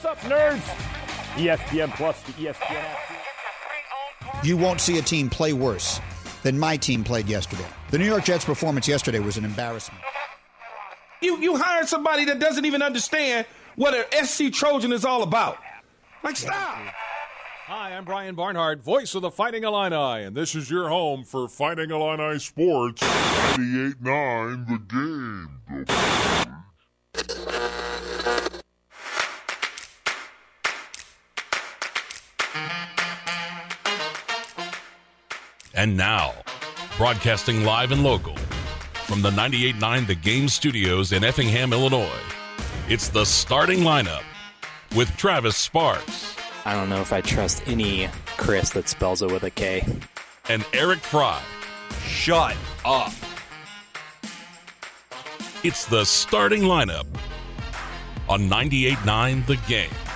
What's up, nerds? ESPN Plus, the ESPN app. You won't see a team play worse than my team played yesterday. The New York Jets' performance yesterday was an embarrassment. You you hired somebody that doesn't even understand what an SC Trojan is all about. Like, stop. Hi, I'm Brian Barnhart, voice of the Fighting Illini, and this is your home for Fighting Illini Sports 98.9 The Game. And now, broadcasting live and local from the 98.9 The Game Studios in Effingham, Illinois, it's the starting lineup with Travis Sparks I don't know if I trust any Chris that spells it with a K. and Eric Fry. Shut up. It's the starting lineup on 98.9 The Game.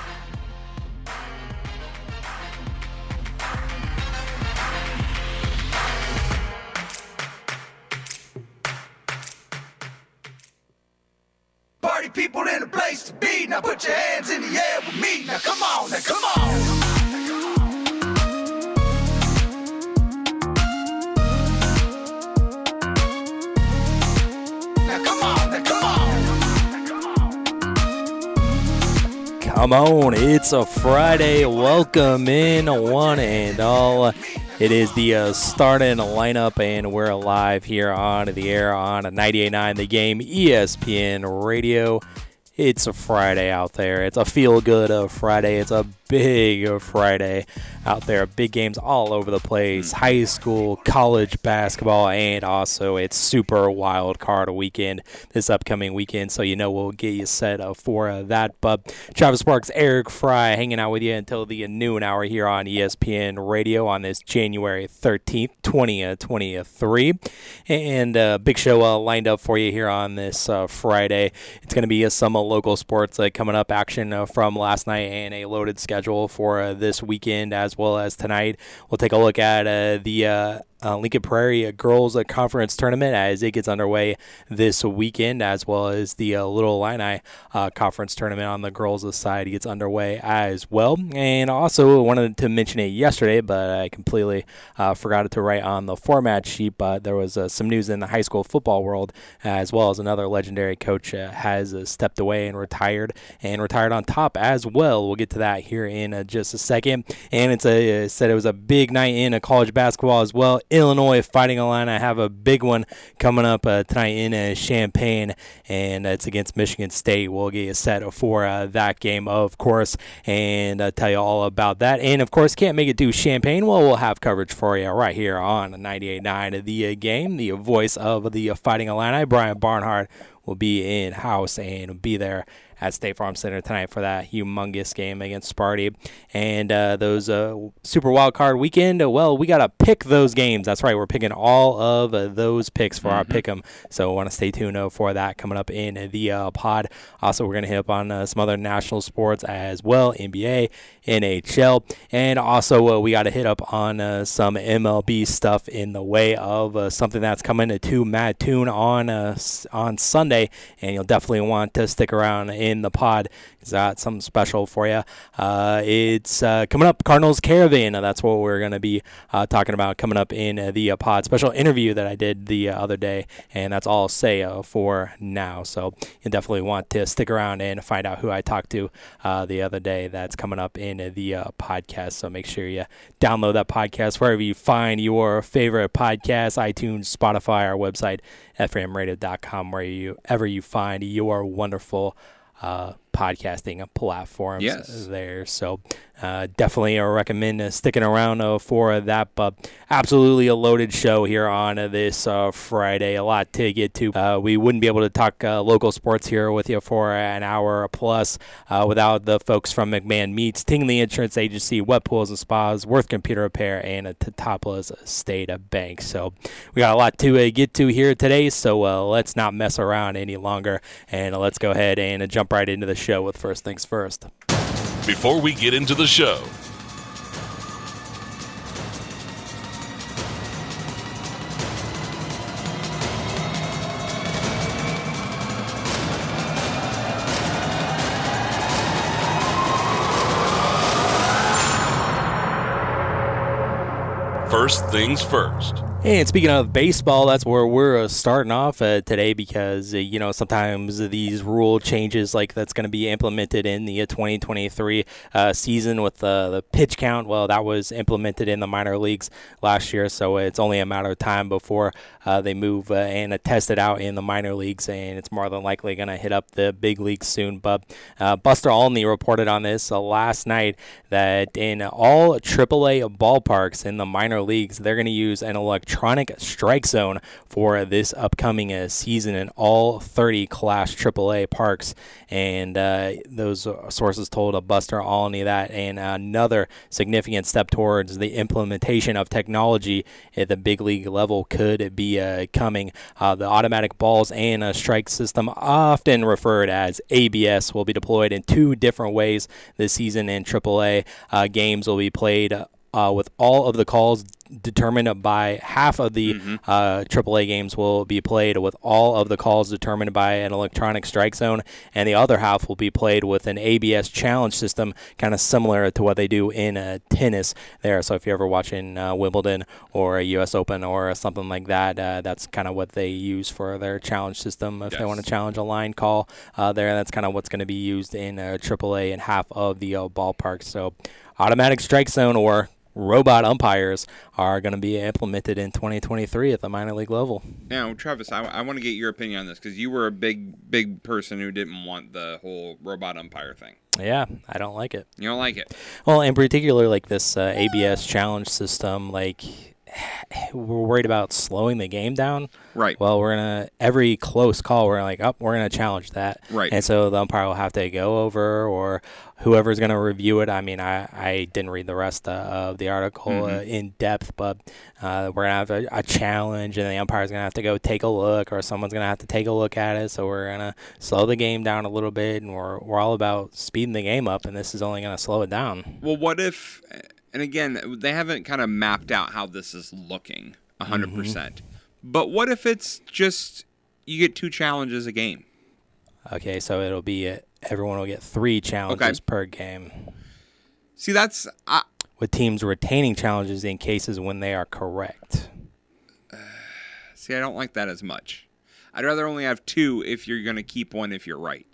Come on, it's a Friday. Welcome in, one and all. It is the uh, starting lineup, and we're live here on the air on 98.9 The Game, ESPN Radio. It's a Friday out there. It's a feel good of Friday. It's a big Friday out there. Big games all over the place. High school, college basketball, and also it's super wild card weekend this upcoming weekend. So you know we'll get you set up for uh, that. But Travis Sparks, Eric Fry, hanging out with you until the noon hour here on ESPN Radio on this January 13th, 2023. And uh, big show uh, lined up for you here on this uh, Friday. It's going to be uh, some local sports uh, coming up, action uh, from last night, and a loaded schedule for uh, this weekend as well as tonight. We'll take a look at uh, the uh, Lincoln Prairie Girls Conference Tournament as it gets underway this weekend, as well as the uh, Little Illini uh, Conference Tournament on the girls' side gets underway as well. And also wanted to mention it yesterday, but I completely uh, forgot to write on the format sheet. But there was uh, some news in the high school football world, as well as another legendary coach uh, has stepped away and retired, and retired on top as well. We'll get to that here in just a second. And it's a said it was a big night in college basketball as well. Illinois Fighting Illini I have a big one coming up uh, tonight in uh, Champaign, and it's against Michigan State. We'll get you set for uh, that game, of course, and uh, tell you all about that. And of course, can't make it to Champaign. Well, we'll have coverage for you right here on 98.9 The uh, Game. The voice of the Fighting Illini, Brian Barnhart, will be in house and be there at State Farm Center tonight for that humongous game against Sparty. And uh, those uh, Super Wild Card weekend, uh, well, we got to pick those games. That's right. We're picking all of uh, those picks for our pick 'em. So want to stay tuned for that coming up in the uh, pod. Also, we're going to hit up on uh, some other national sports as well NBA, NHL, and also uh, we got to hit up on uh, some MLB stuff in the way of uh, something that's coming to Mattoon on uh, on Sunday, and you'll definitely want to stick around in the pod. It's got something special for you. Uh, it's uh, coming up Cardinals Caravan. That's what we're going to be uh, talking about coming up in the uh, pod. Special interview that I did the uh, other day, and that's all I'll say for now. So you definitely want to stick around and find out who I talked to uh, the other day. That's coming up in the podcast. So make sure you download that podcast wherever you find your favorite podcast, iTunes, Spotify, our website, fmradio.com, wherever you find your wonderful uh, podcasting platforms Yes. there. So uh, definitely recommend uh, sticking around uh, for that. But absolutely a loaded show here on uh, this uh, Friday. A lot to get to. Uh, we wouldn't be able to talk uh, local sports here with you for an hour plus uh, without the folks from McMahon Meats, Tingley Insurance Agency, Wet Pools and Spas, Worth Computer Repair, and Teutopolis State Bank. So we got a lot to uh, get to here today. So uh, let's not mess around any longer and let's go ahead and uh, jump right into the show with First Things First. Before we get into the show, First things first. And speaking of baseball, that's where we're uh, starting off uh, today because uh, you know sometimes these rule changes like that's going to be implemented in the uh, 2023 uh, season with the pitch count. Well, that was implemented in the minor leagues last year, so it's only a matter of time before uh, they move and test it out in the minor leagues, and it's more than likely going to hit up the big leagues soon. But Buster Olney reported on this last night that in all AAA ballparks in the minor leagues, they're going to use an electronic electronic strike zone for this upcoming uh, season in all 30 Class AAA parks. And uh, those sources told a Buster Olney that. And another significant step towards the implementation of technology at the big league level could be uh, coming. Uh, the automatic balls and a strike system, often referred as ABS, will be deployed in two different ways this season in AAA. Uh, games will be played uh, with all of the calls determined by half of the mm-hmm. uh, AAA games will be played with all of the calls determined by an electronic strike zone, and the other half will be played with an ABS challenge system, kind of similar to what they do in uh, tennis there. So if you're ever watching uh, Wimbledon or a U.S. Open or something like that, uh, that's kind of what they use for their challenge system. If yes. they want to challenge a line call uh, there, that's kind of what's going to be used in AAA and half of the uh, ballparks. So automatic strike zone or robot umpires are going to be implemented in 2023 at the minor league level. Now, Travis, I, I want to get your opinion on this because you were a big, big person who didn't want the whole robot umpire thing. Yeah, I don't like it. You don't like it? Well, in particular, like this uh, ABS challenge system, like we're worried about slowing the game down. Right. Well, we're gonna every close call, we're like, oh, we're gonna challenge that. Right. And so the umpire will have to go over, or whoever's gonna review it. I mean, I, I didn't read the rest uh, of the article mm-hmm. uh, in depth, but uh, we're gonna have a, a, challenge, and the umpire's gonna have to go take a look, or someone's gonna have to take a look at it. So we're gonna slow the game down a little bit, and we're we're all about speeding the game up, and this is only gonna slow it down. Well, what if? And again, they haven't kind of mapped out how this is looking 100%. Mm-hmm. But what if it's just you get two challenges a game? Okay, so it'll be a, everyone will get three challenges okay. per game. See, that's I, with teams retaining challenges in cases when they are correct. Uh, see, I don't like that as much. I'd rather only have two if you're going to keep one if you're right.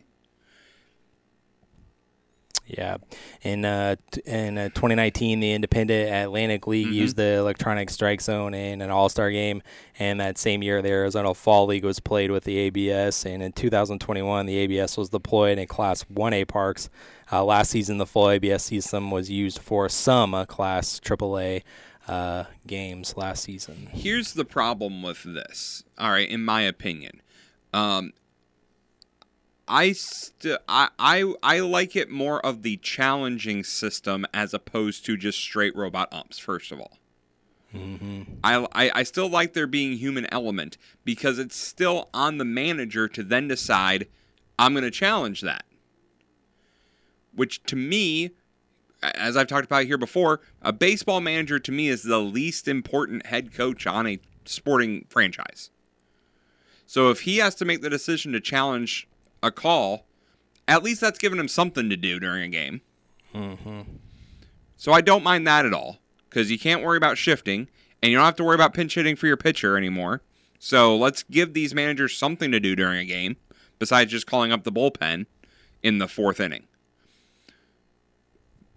Yeah, in uh, in uh, 2019, the Independent Atlantic League mm-hmm. used the electronic strike zone in an All Star game, and that same year, the Arizona Fall League was played with the ABS. And in 2021, the ABS was deployed in Class 1A parks. Uh, last season, the full ABS system was used for some uh, Class AAA uh, games last season. Here's the problem with this. All right, in my opinion. Um, I st- I, I I like it more of the challenging system as opposed to just straight robot umps. First of all, mm-hmm. I, I I still like there being human element because it's still on the manager to then decide I'm going to challenge that. Which to me, as I've talked about here before, a baseball manager to me is the least important head coach on a sporting franchise. So if he has to make the decision to challenge a call, at least that's giving him something to do during a game. Mm-hmm. So I don't mind that at all because you can't worry about shifting and you don't have to worry about pinch hitting for your pitcher anymore. So let's give these managers something to do during a game besides just calling up the bullpen in the fourth inning.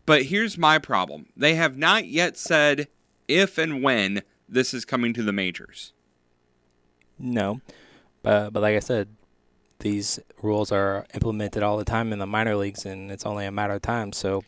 But here's my problem they have not yet said if and when this is coming to the majors. No. but but like I said, these rules are implemented all the time in the minor leagues, and it's only a matter of time. So,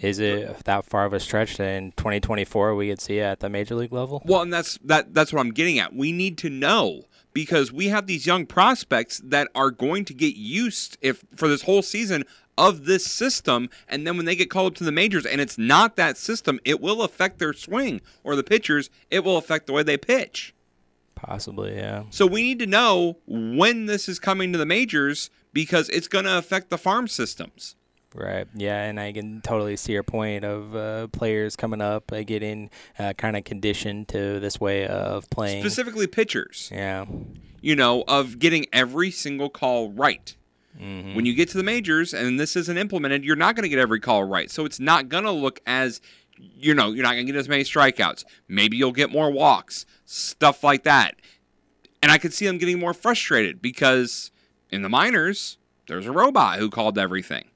is it that far of a stretch that in 2024 we could see it at the major league level? Well, and that's that. That's what I'm getting at. We need to know because we have these young prospects that are going to get used if for this whole season of this system and then when they get called up to the majors and it's not that system it will affect their swing or the pitchers it will affect the way they pitch Possibly, yeah. So we need to know when this is coming to the majors because it's going to affect the farm systems. Right. Yeah, and I can totally see your point of uh, players coming up uh, getting uh, kind of conditioned to this way of playing. Specifically, pitchers. Yeah. You know, of getting every single call right. Mm-hmm. When you get to the majors and this isn't implemented, you're not going to get every call right. So it's not going to look as you know, you're not going to get as many strikeouts. Maybe you'll get more walks, stuff like that. And I could see them getting more frustrated because in the minors, there's a robot who called everything.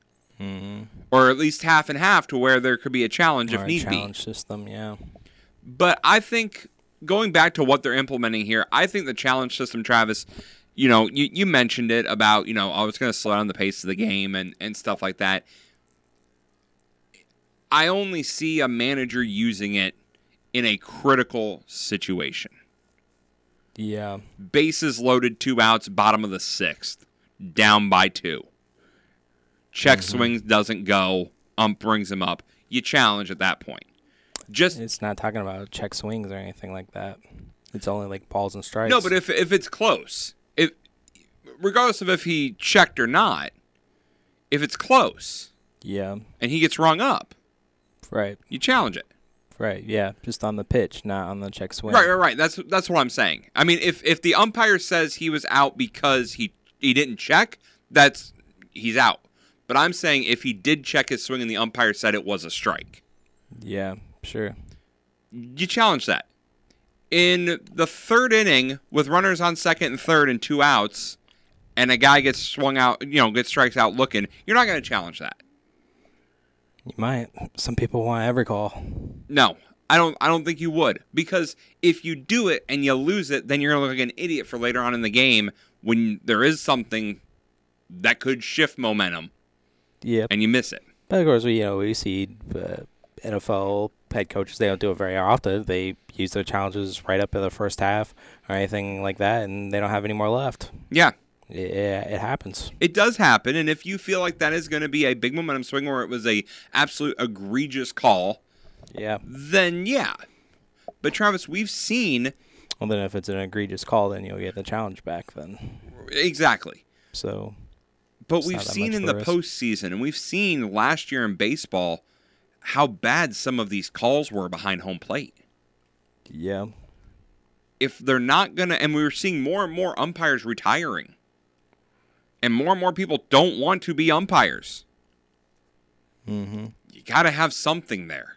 Mm-hmm. Or at least half and half to where there could be a challenge Or if a need be. challenge system, yeah. But I think going back to what they're implementing here, I think the challenge system, Travis, you know, you, you mentioned it about, you know, I was going to slow down the pace of the game and, and stuff like that. I only see a manager using it in a critical situation. Yeah. Bases loaded, two outs, bottom of the sixth, down by two. Check Mm-hmm. swings doesn't go, ump brings him up. You challenge at that point. Just It's not talking about check swings or anything like that. It's only like balls and strikes. No, but if if it's close, if regardless of if he checked or not, if it's close yeah, and he gets rung up, right, you challenge it. right, yeah, just on the pitch, not on the check swing. Right, right, right. That's that's what I'm saying. I mean, if if the umpire says he was out because he he didn't check, that's he's out. But I'm saying if he did check his swing and the umpire said it was a strike, Yeah, sure. you challenge that. In the third inning, with runners on second and third and two outs, and a guy gets swung out, you know, gets strikes out looking, you're not going to challenge that. You might. Some people want every call. No, I don't. I don't think you would because if you do it and you lose it, then you're going to look like an idiot for later on in the game when there is something that could shift momentum Yeah, and you miss it. But of course, we you know we see uh, NFL head coaches. They don't do it very often. They use their challenges right up in the first half or anything like that, and they don't have any more left. Yeah, It, it happens. it does happen, and if you feel like that is going to be a big momentum swing or it was a absolute egregious call, Yeah. then yeah. But Travis, we've seen Well, then if it's an egregious call, then you'll get the challenge back. Then exactly. so But we've seen in the risk. postseason, and we've seen last year in baseball how bad some of these calls were behind home plate. yeah, If they're not gonna, and we were seeing more and more umpires retiring, and more and more people don't want to be umpires. mm-hmm. You got to have something there.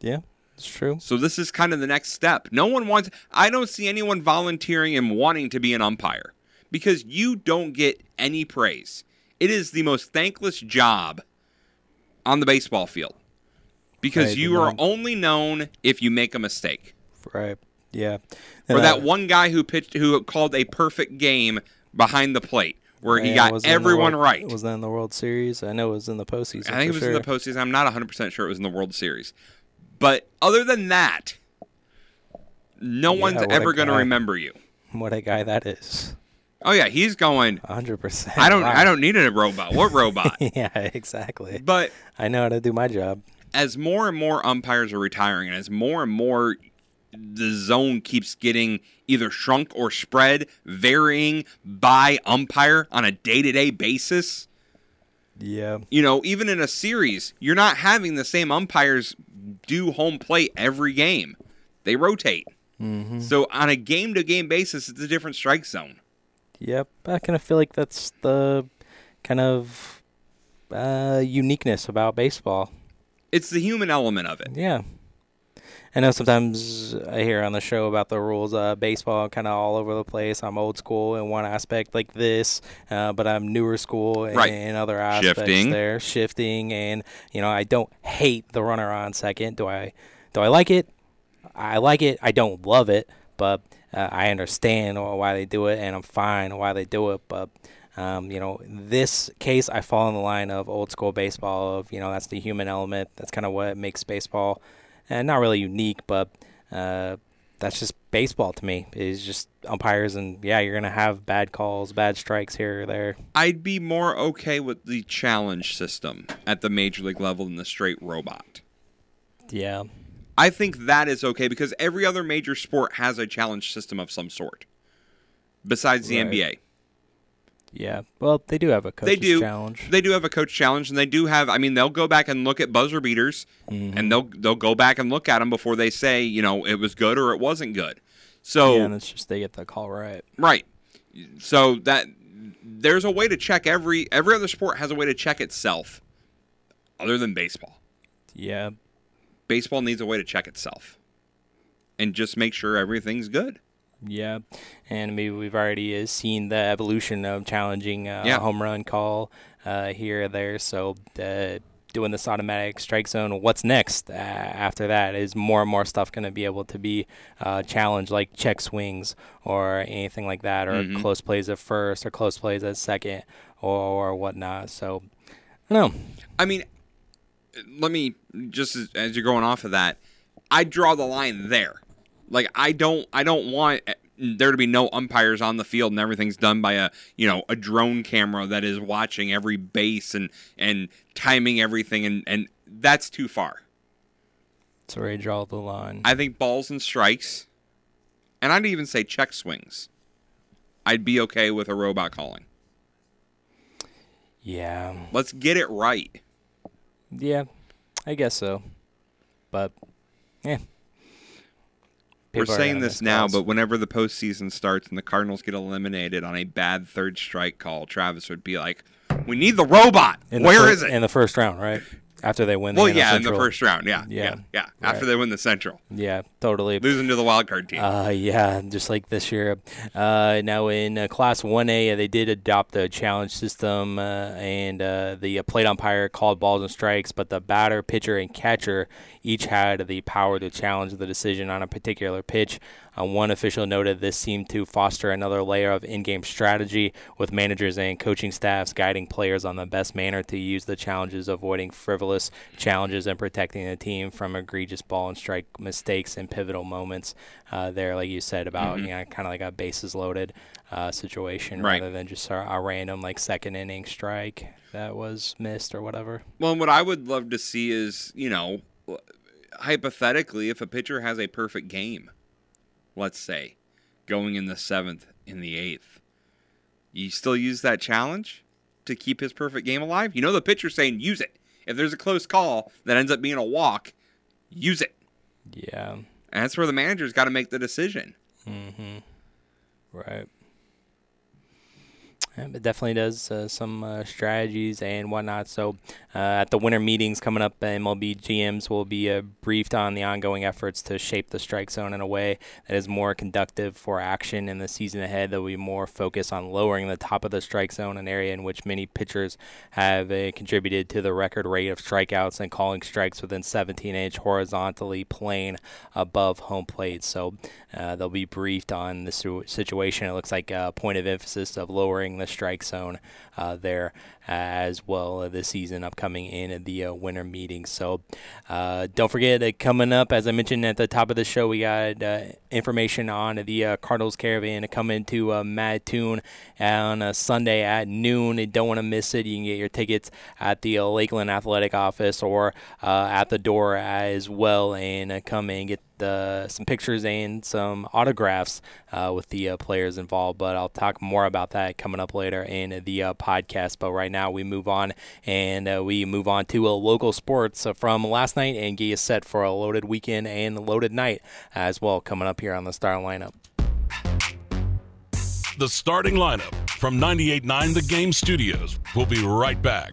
yeah, it's true. So this is kind of the next step. No one wants. I don't see anyone volunteering and wanting to be an umpire because you don't get any praise. It is the most thankless job on the baseball field because Right, you are only known if you make a mistake. Right. Yeah. Or that uh, one guy who pitched who called a perfect game behind the plate where he yeah, got was it in the everyone World- right. Was that in the World Series? I know it was in the postseason. I think it was sure. in the postseason. I'm not 100% sure it was in the World Series. But other than that, no Yeah, one's ever going to remember you. What a guy that is. Oh yeah, he's going. hundred percent. I don't. I don't need a robot. What robot? yeah, exactly. but I know how to do my job. as more and more umpires are retiring, and as more and more the zone keeps getting either shrunk or spread, varying by umpire on a day-to-day basis. Yeah. You know, even in a series, you're not having the same umpires do home plate every game. They rotate. Mm-hmm. So on a game-to-game basis, it's a different strike zone. Yep. I kind of feel like that's the kind of uh, uniqueness about baseball. It's the human element of it. Yeah. I know sometimes I hear on the show about the rules. Uh, baseball kind of all over the place. I'm old school in one aspect like this, uh, but I'm newer school in, Right. in other aspects. Shifting. there, shifting, and you know I don't hate the runner on second. Do I? Do I like it? I like it. I don't love it, but uh, I understand why they do it, and I'm fine why they do it. But um, you know, this case, I fall in the line of old school baseball. Of you know, that's the human element. That's kind of what makes baseball, and not really unique, but uh, that's just baseball to me. Is just umpires, and yeah, you're gonna have bad calls, bad strikes here or there. I'd be more okay with the challenge system at the major league level than the straight robot. Yeah, I think that is okay because every other major sport has a challenge system of some sort, besides the Right. NBA. Yeah. Well, they do have a coach they do challenge. They do have a coach challenge, and they do have. I mean, they'll go back and look at buzzer beaters, Mm-hmm. and they'll they'll go back and look at them before they say, you know, it was good or it wasn't good. So yeah, and it's just they get the call right. right, so that there's a way to check every every other sport has a way to check itself, other than baseball. Yeah. baseball needs a way to check itself and just make sure everything's good. Yeah, and maybe we've already uh, seen the evolution of challenging uh, Yeah. a home run call uh, here or there. So uh, doing this automatic strike zone, what's next after that? Is more and more stuff going to be able to be uh, challenged, like check swings or anything like that, or Mhm. close plays at first, or close plays at second, or, or whatnot. So I don't know. I mean, let me just as, as you're going off of that, I draw the line there. Like I don't I don't want eh, there to be no umpires on the field and everything's done by a you know a drone camera that is watching every base and and timing everything and and that's too far. That's where I draw the line. I think balls and strikes, and I'd even say check swings. I'd be okay with a robot calling. yeah, Let's get it right. yeah, I guess so. But yeah. We're saying this now, calls. but whenever the postseason starts and the Cardinals get eliminated on a bad third strike call, Travis would be like, "We need the robot. In the fir- is it?" In the first round, right? After they win. well, the NL yeah, in the first round, yeah, yeah, Yeah. yeah. After Right. they win the Central, Yeah, totally. losing to the wild card team. Uh, yeah, just like this year. Uh, now in uh, Class 1A, uh, they did adopt the challenge system, uh, and uh, the uh, plate umpire called balls and strikes, but the batter, pitcher, and catcher each had the power to challenge the decision on a particular pitch. Uh, one official noted this seemed to foster another layer of in-game strategy, with managers and coaching staffs guiding players on the best manner to use the challenges, avoiding frivolous challenges and protecting the team from egregious ball and strike mistakes in pivotal moments. Uh, there, like you said about Mhm. you know, kind of like a bases loaded uh, situation Right. rather than just a, a random like second inning strike that was missed or whatever. Well, and what I would love to see is, you know, hypothetically, if a pitcher has a perfect game, let's say, going in the seventh, in the eighth, you still use that challenge to keep his perfect game alive? You know, the pitcher's saying use it. If there's a close call that ends up being a walk, use it. Yeah. And that's where the manager's got to make the decision. Mm-hmm. Right. It definitely does uh, some uh, strategies and whatnot. So, uh, at the winter meetings coming up, MLB GMs will be uh, briefed on the ongoing efforts to shape the strike zone in a way that is more conductive for action in the season ahead. There will be more focus on lowering the top of the strike zone, an area in which many pitchers have uh, contributed to the record rate of strikeouts and calling strikes within 17 inch horizontally plane above home plate. So, uh, they'll be briefed on the situation. It looks like a point of emphasis of lowering the strike zone uh, there as well uh, this season upcoming in the uh, winter meetings. So uh, don't forget, coming up, as I mentioned at the top of the show, we got information on the Cardinals Caravan coming to uh, Mattoon on Sunday at noon. You don't want to miss it. You can get your tickets at the Lakeland Athletic Office or at the door as well and come and get the, some pictures and some autographs uh, with the uh, players involved. But I'll talk more about that coming up later in the uh, podcast. But right now we move on and uh, we move on to uh, local sports uh, from last night and get you set for a loaded weekend and loaded night as well coming up here on the star lineup. The starting lineup from 98.9 The Game Studios. We'll be right back.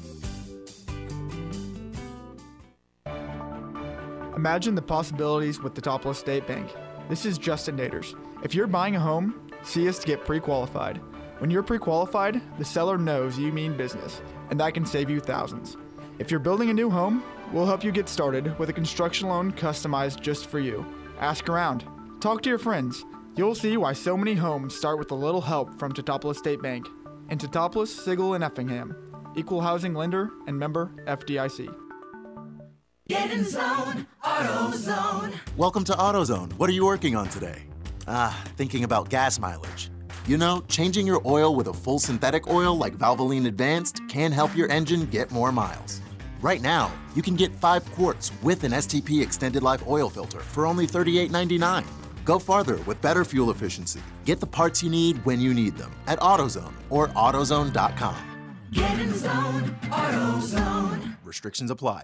Imagine the possibilities with Teutopolis State Bank. This is Justin Naders. If you're buying a home, see us to get pre qualified. When you're pre qualified, the seller knows you mean business, and that can save you thousands. If you're building a new home, we'll help you get started with a construction loan customized just for you. Ask around, talk to your friends. You'll see why so many homes start with a little help from Teutopolis State Bank. And Teutopolis, Sigel, and Effingham, equal housing lender and member FDIC. Get in zone, AutoZone. Welcome to AutoZone. What are you working on today? Ah, thinking about gas mileage. You know, changing your oil with a full synthetic oil like Valvoline Advanced can help your engine get more miles. Right now, you can get five quarts with an STP extended life oil filter for only $38.99. Go farther with better fuel efficiency. Get the parts you need when you need them at AutoZone or AutoZone.com. Get in zone, AutoZone. Restrictions apply.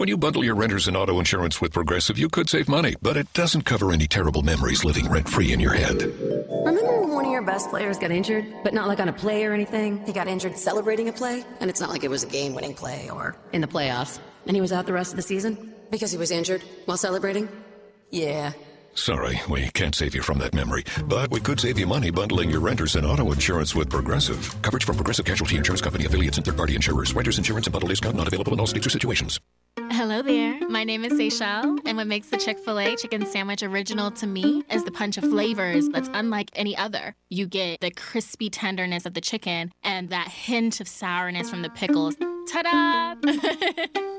When you bundle your renters and auto insurance with Progressive, you could save money, but it doesn't cover any terrible memories living rent free in your head. Remember when one of your best players got injured, but not like on a play or anything? He got injured celebrating a play, and it's not like it was a game winning play or in the playoffs. And he was out the rest of the season because he was injured while celebrating? Yeah. Sorry, we can't save you from that memory, but we could save you money bundling your renters and auto insurance with Progressive. Coverage from Progressive Casualty Insurance Company affiliates and third-party insurers. Renters insurance and bundle discount not available in all states or situations. Hello there. My name is Seychelle, and what makes the Chick fil A chicken sandwich original to me is the punch of flavors that's unlike any other. You get the crispy tenderness of the chicken and that hint of sourness from the pickles. Ta da!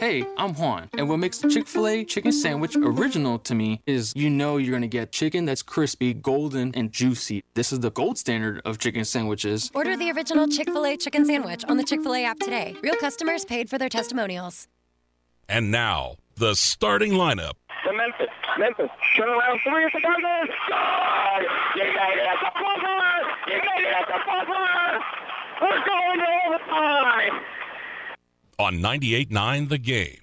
Hey, I'm Juan, and what makes the Chick fil A chicken sandwich original to me is you know you're gonna get chicken that's crispy, golden, and juicy. This is the gold standard of chicken sandwiches. Order the original Chick fil A chicken sandwich on the Chick fil A app today. Real customers paid for their testimonials. And now, the starting lineup. to Memphis. Memphis, turn around three. God, you made it at the buzzer. You made it at the buzzer. We're going to overtime. On 98.9 The Game.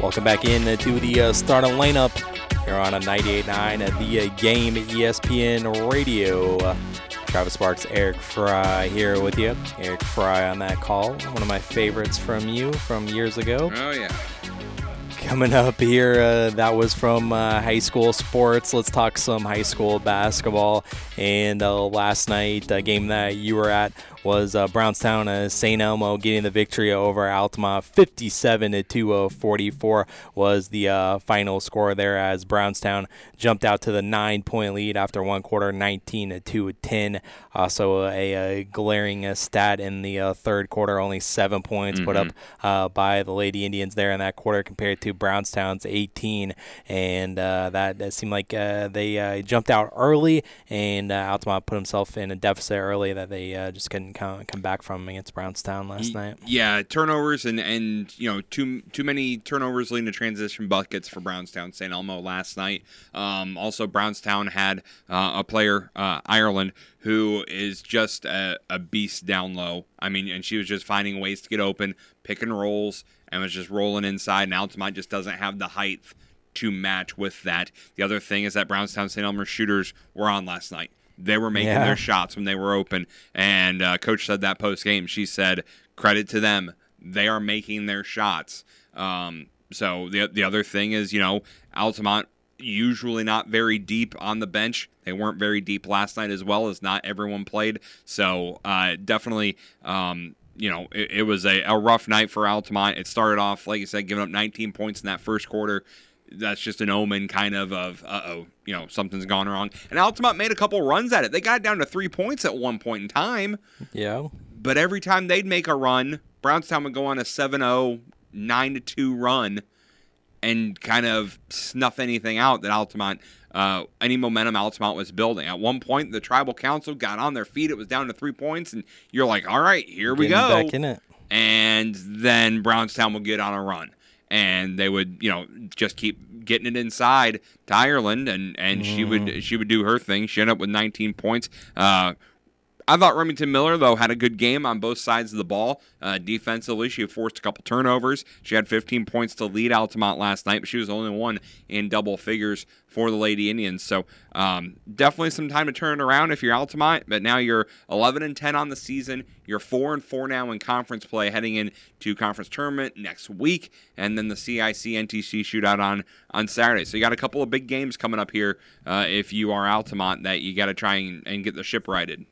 Welcome back in to the uh, starting lineup here on a 98.9 at the uh, game ESPN Radio. Uh, Travis Sparks, Eric Fry here with you. Eric Fry on that call, one of my favorites from you from years ago. Oh yeah. Coming up here, uh, that was from uh, high school sports. Let's talk some high school basketball. And uh, last night, the game that you were at was uh, Brownstown uh, St. Elmo getting the victory over Altamont. 57 to 2 44 was the uh, final score there as Brownstown jumped out to the nine point lead after one quarter, 19 to 10. Also, a, a glaring uh, stat in the uh, third quarter, only seven points put up Mhm. uh, by the Lady Indians there in that quarter compared to Brownstown's 18. And uh, that, that seemed like uh, they uh, jumped out early, and uh, Altamont put himself in a deficit early that they uh, just couldn't come, come back from against Brownstown last night. Yeah, turnovers and and you know too too many turnovers leading to transition buckets for Brownstown St. Elmo last night. Um, also, Brownstown had uh, a player uh, Ireland who is just a, a beast down low. I mean, and she was just finding ways to get open, pick and rolls, and was just rolling inside. And Altamont just doesn't have the height to match with that. The other thing is that Brownstown St. Elmo shooters were on last night. They were making Yeah. their shots when they were open, and uh, coach said that post game. She said, "Credit to them, they are making their shots." Um, so the the other thing is, you know, Altamont usually not very deep on the bench. They weren't very deep last night as well as not everyone played. So uh, definitely. Um, you know, it, it was a, a rough night for Altamont. It started off, like you said, giving up 19 points in that first quarter that's just an omen kind of of uh oh, you know, something's gone wrong. And Altamont made a couple runs at it. They got down to three points at one point in time. Yeah. But every time they'd make a run, Brownstown would go on a 7-0, 9 2 run and kind of snuff anything out that Altamont uh, any momentum Altamont was building. At one point, the tribal council got on their feet. It was down to three points, and you're like, "All right, here we go." back in it. and then Brownstown will get on a run, and they would, you know, just keep getting it inside to Ireland, and and she would she would do her thing. She ended up with 19 points. Uh, I thought Remington Miller, though, had a good game on both sides of the ball. Uh, defensively, she forced a couple turnovers. She had 15 points to lead Altamont last night, but she was the only one in double figures for the Lady Indians. So um, definitely some time to turn it around if you're Altamont. But now you're 11 and 10 on the season. You're four and four now in conference play, heading into conference tournament next week, and then the CIC NTC shootout on on Saturday. So you got a couple of big games coming up here uh, if you are Altamont that you got to try and, and get the ship righted.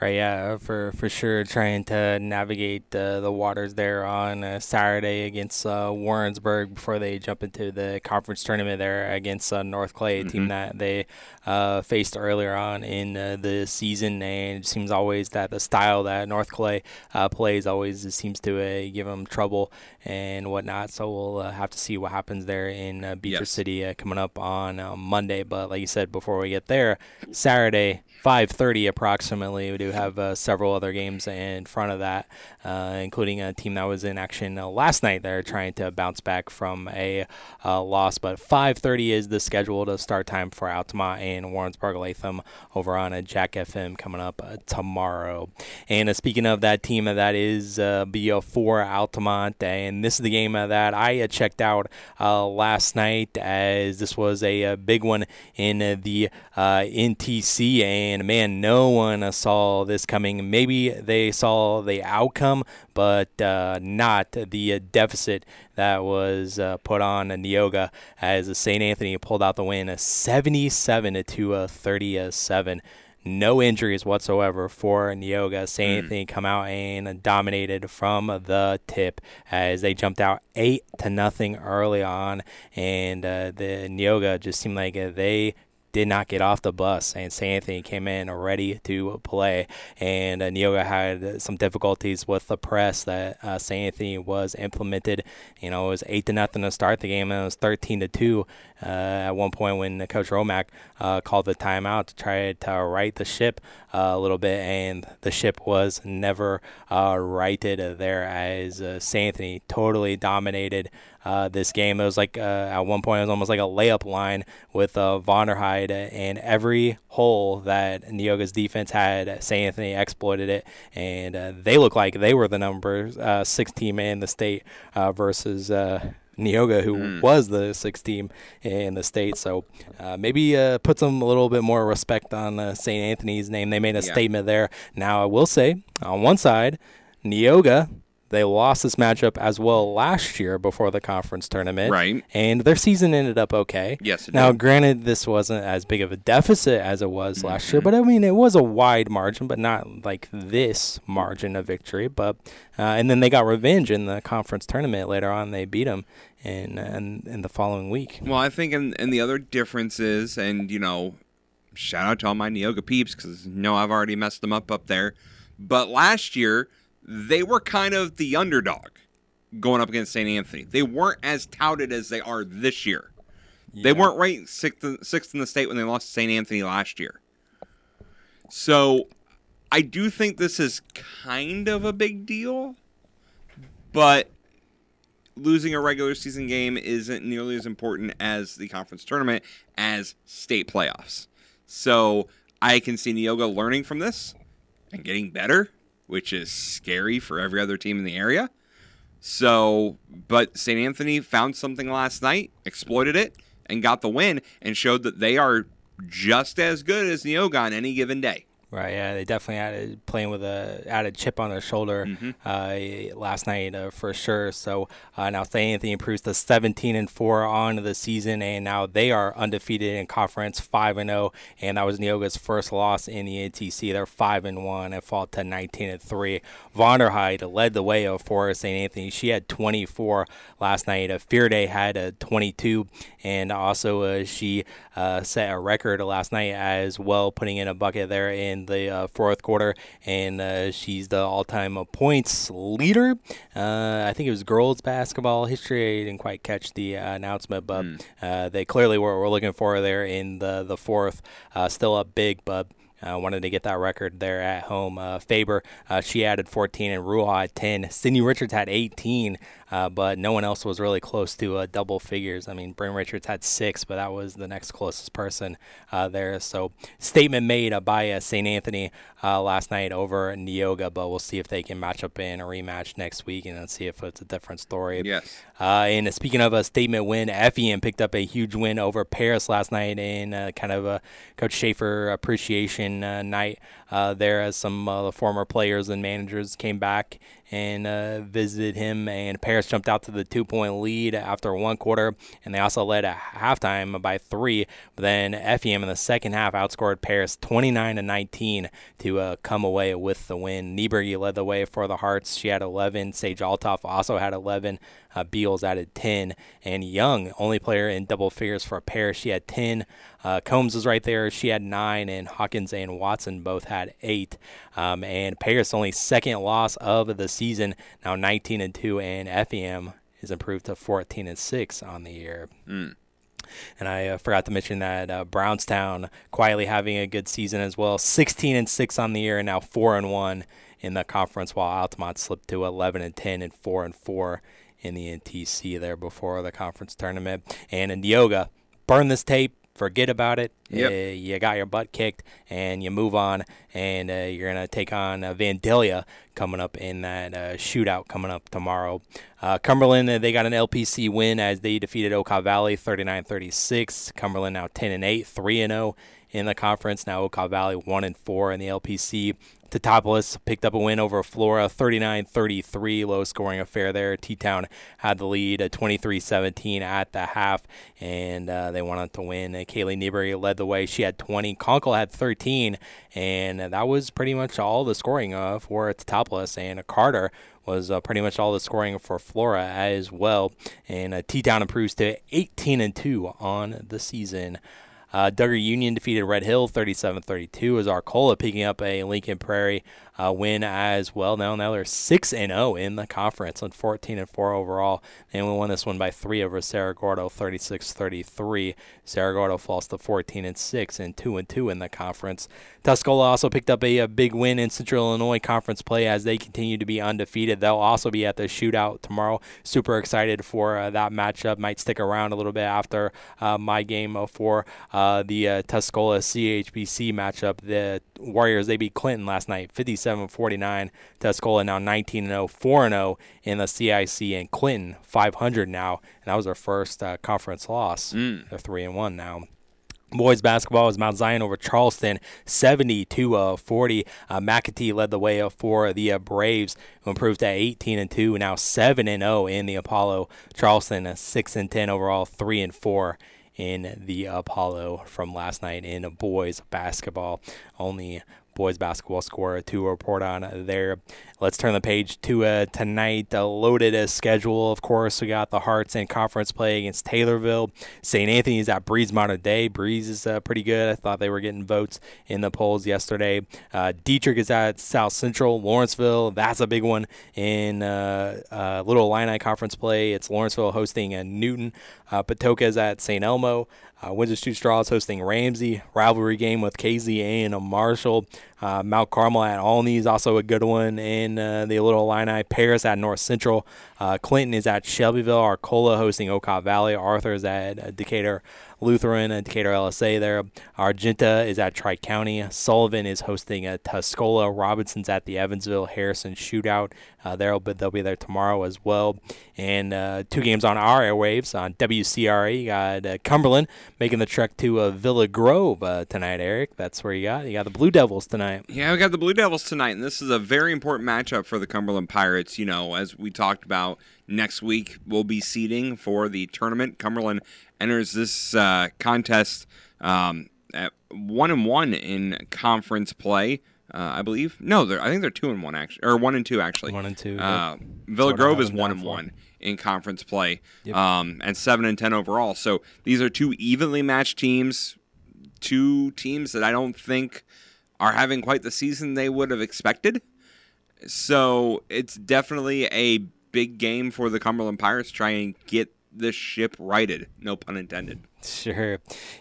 Right, yeah, for for sure, trying to navigate uh, the waters there on uh, Saturday against uh, Warrensburg before they jump into the conference tournament there against uh, North Clay, a team Mhm. that they uh, faced earlier on in uh, the season. And it seems always that the style that North Clay uh, plays always seems to uh, give them trouble and whatnot. So we'll uh, have to see what happens there in uh, Beecher City uh, coming up on uh, Monday. But like you said, before we get there, Saturday. 5:30 approximately. We do have uh, several other games in front of that, uh, including a team that was in action uh, last night. They're trying to bounce back from a uh, loss, but 5:30 is the scheduled start time for Altamont and Warrensburg Latham over on a Jack FM coming up uh, tomorrow. And uh, speaking of that team, uh, that is uh, be uh, Altamont, and this is the game that I uh, checked out uh, last night as this was a, uh big one in uh, the uh, NTC, and man, no one saw this coming. Maybe they saw the outcome, but uh, not the deficit that was uh, put on Neoga as St. Anthony pulled out the win, uh, 77 to uh, 37 no injuries whatsoever for Neoga. St. Anthony come out and dominated from the tip as they jumped out eight to nothing early on, and uh, the Neoga just seemed like they did not get off the bus, and St. Anthony came in ready to play. And uh, Neoga had some difficulties with the press that uh, St. Anthony was implemented. You know, it was eight to nothing to start the game, and it was thirteen to two uh, at one point when Coach Romack uh, called the timeout to try to right the ship uh, a little bit, and the ship was never uh, righted there as uh, St. Anthony totally dominated uh, this game. It was like uh, at one point it was almost like a layup line with uh, Vonderheide, and every hole that Neoga's defense had, St. Anthony exploited it, and uh, they looked like they were the number uh, six team in the state uh, versus. Uh, Neoga, who was the sixth team in the state, so uh, maybe uh, put some a little bit more respect on uh, St. Anthony's name. They made a Yeah. statement there. Now, I will say, on one side, Neoga, they lost this matchup as well last year before the conference tournament. Right. And their season ended up okay. Yes, it Now, did. granted, this wasn't as big of a deficit as it was last Mm-hmm. year, but I mean, it was a wide margin, but not like this margin of victory. But uh, and then they got revenge in the conference tournament later on. They beat them in in, in the following week. Well, I think, and, and the other difference is, and you know, shout out to all my Neoga peeps because you know I've already messed them up up there. But last year, they were kind of the underdog going up against St. Anthony. They weren't as touted as they are this year. They weren't ranked sixth, in- sixth in the state when they lost to St. Anthony last year. So I do think this is kind of a big deal, but losing a regular season game isn't nearly as important as the conference tournament as state playoffs. So I can see Neoga learning from this and getting better, which is scary for every other team in the area. So, but St. Anthony found something last night, exploited it, and got the win, and showed that they are just as good as Neoga any given day. Right, yeah, they definitely added playing with a added chip on their shoulder Mm-hmm. uh, last night uh, for sure. So uh, now St. Anthony improves to 17 and four on the season, and now they are undefeated in conference, five and zero, and that was Neoga's first loss in the NTC. They're five and one and fall to 19 and three. Vonderheide led the way for St. Anthony. She had 24 last night. Uh, Fearday had a 22, and also uh, she uh, set a record last night as well, putting in a bucket there in the uh, fourth quarter, and uh, she's the all-time points leader. Uh, I think it was girls basketball history. I didn't quite catch the uh, announcement, but uh, they clearly were, were looking for her there in the the fourth. Uh, still up big, but. Uh, wanted to get that record there at home. Uh, Faber, uh, she added 14, and Ruha had 10. Sydney Richards had 18 uh, but no one else was really close to uh, double figures. I mean, Bryn Richards had six, but that was the next closest person uh, there. So, statement made uh, by uh, St. Anthony uh, last night over Neoga, but we'll see if they can match up in a rematch next week and then see if it's a different story. Yes. Uh, and speaking of a statement win, FEM picked up a huge win over Paris last night in uh, kind of a Coach Schaefer appreciation uh, night uh, there as some uh, the former players and managers came back and uh, visited him. And Paris jumped out to the two point lead after one quarter, and they also led at halftime by three. But then FEM in the second half outscored Paris 29 to 19 to uh, come away with the win. Nieberg led the way for the Hearts. She had 11. Sage Altoff also had 11. Uh, Beals added 10. And Young, only player in double figures for Paris, she had 10. Uh, Combs was right there. She had nine, and Hawkins and Watson both had eight. Um, and Paris only second loss of the season, now 19 and two, and FEM is improved to 14 and six on the year. Mm. And I uh, forgot to mention that uh, Brownstown quietly having a good season as well, 16 and six on the year, and now four and one in the conference, while Altamont slipped to 11 and 10 and four and four in the NTC there before the conference tournament. And in Neoga, burn this tape, forget about it. Yep. Uh, you got your butt kicked, and you move on, and uh, you're gonna take on uh, Vandalia coming up in that uh, shootout coming up tomorrow. Uh, Cumberland uh, they got an LPC win as they defeated Okaw Valley 39-36. Cumberland now 10 and 8, 3 and 0 in the conference. Now Okaw Valley 1 and 4 in the LPC. Teutopolis picked up a win over Flora, 39-33, low scoring affair there. T-Town had the lead, 23-17 at the half, and uh, they wanted to win. Uh, Kaylee Newberry led the way. She had 20. Conkle had 13, and that was pretty much all the scoring uh, for Teutopolis. And Carter was uh, pretty much all the scoring for Flora as well. And uh, T-Town improves to 18 and 2 on the season. Uh, Dugger Union defeated Red Hill 37-32 as Arcola picking up a Lincoln Prairie uh, win as well. Now, now they're 6 and 0 in the conference and 14 and 4 overall. And we won this one by three over Cerro Gordo 36-33. Cerro Gordo falls to 14 and 6 and 2 and 2 in the conference. Tuscola also picked up a, a big win in Central Illinois conference play as they continue to be undefeated. They'll also be at the shootout tomorrow. Super excited for uh, that matchup. Might stick around a little bit after uh, my game for uh, the uh, Tuscola CHBC matchup. The Warriors they beat Clinton last night, 57-49. Tuscola now 19 0, 4 0 in the CIC, and Clinton 500 now, and that was their first uh, conference loss. Mm. They're three and one now. Boys basketball was Mount Zion over Charleston, 70 to uh, 40. Uh, McAtee led the way for the uh, Braves, who improved to 18 and 2, now 7 and 0 in the Apollo. Charleston, uh, 6 and 10 overall, 3 and 4 in the Apollo from last night in boys basketball. Only boys basketball score to report on there. Let's turn the page to uh, tonight. A loaded uh, schedule, of course. We got the Hearts in conference play against Taylorville. St. Anthony's at Breese Mater Dei. Breese is uh, pretty good. I thought they were getting votes in the polls yesterday. Uh, Dieterich is at South Central. Lawrenceville, that's a big one in uh, uh, Little Illini conference play. It's Lawrenceville hosting Newton. Patoka is at St. Elmo. Uh, Windsor Stew-Stras hosting Ramsey. Rivalry game with Casey and Marshall. Uh, Mount Carmel at Olney's also a good one in uh, the Little Illini. Paris at North Central. Uh, Clinton is at Shelbyville. Arcola hosting Okaw Valley. Arthur is at Decatur Lutheran and Decatur LSA there. Argenta is at Tri County. Sullivan is hosting at Tuscola. Robinson's at the Evansville Harrison Shootout. Uh, they'll be, they'll be there tomorrow as well. And uh, two games on our airwaves on WCRA. You got uh, Cumberland making the trek to uh, Villa Grove uh, tonight, Eric. That's where you got. You got the Blue Devils tonight. Yeah, we got the Blue Devils tonight, and this is a very important matchup for the Cumberland Pirates. You know, as we talked about next week, we'll be seeding for the tournament. Cumberland enters this uh, contest um, at one and one in conference play. Uh, I believe no, they're, I think they're two and one actually, or one and two actually. One and two. Uh, yep. Villa That's what I Grove is one and one in conference play, Yep. um, and seven and ten overall. So these are two evenly matched teams, two teams that I don't think are having quite the season they would have expected. So it's definitely a big game for the Cumberland Pirates to try and get this ship righted. No pun intended. Sure.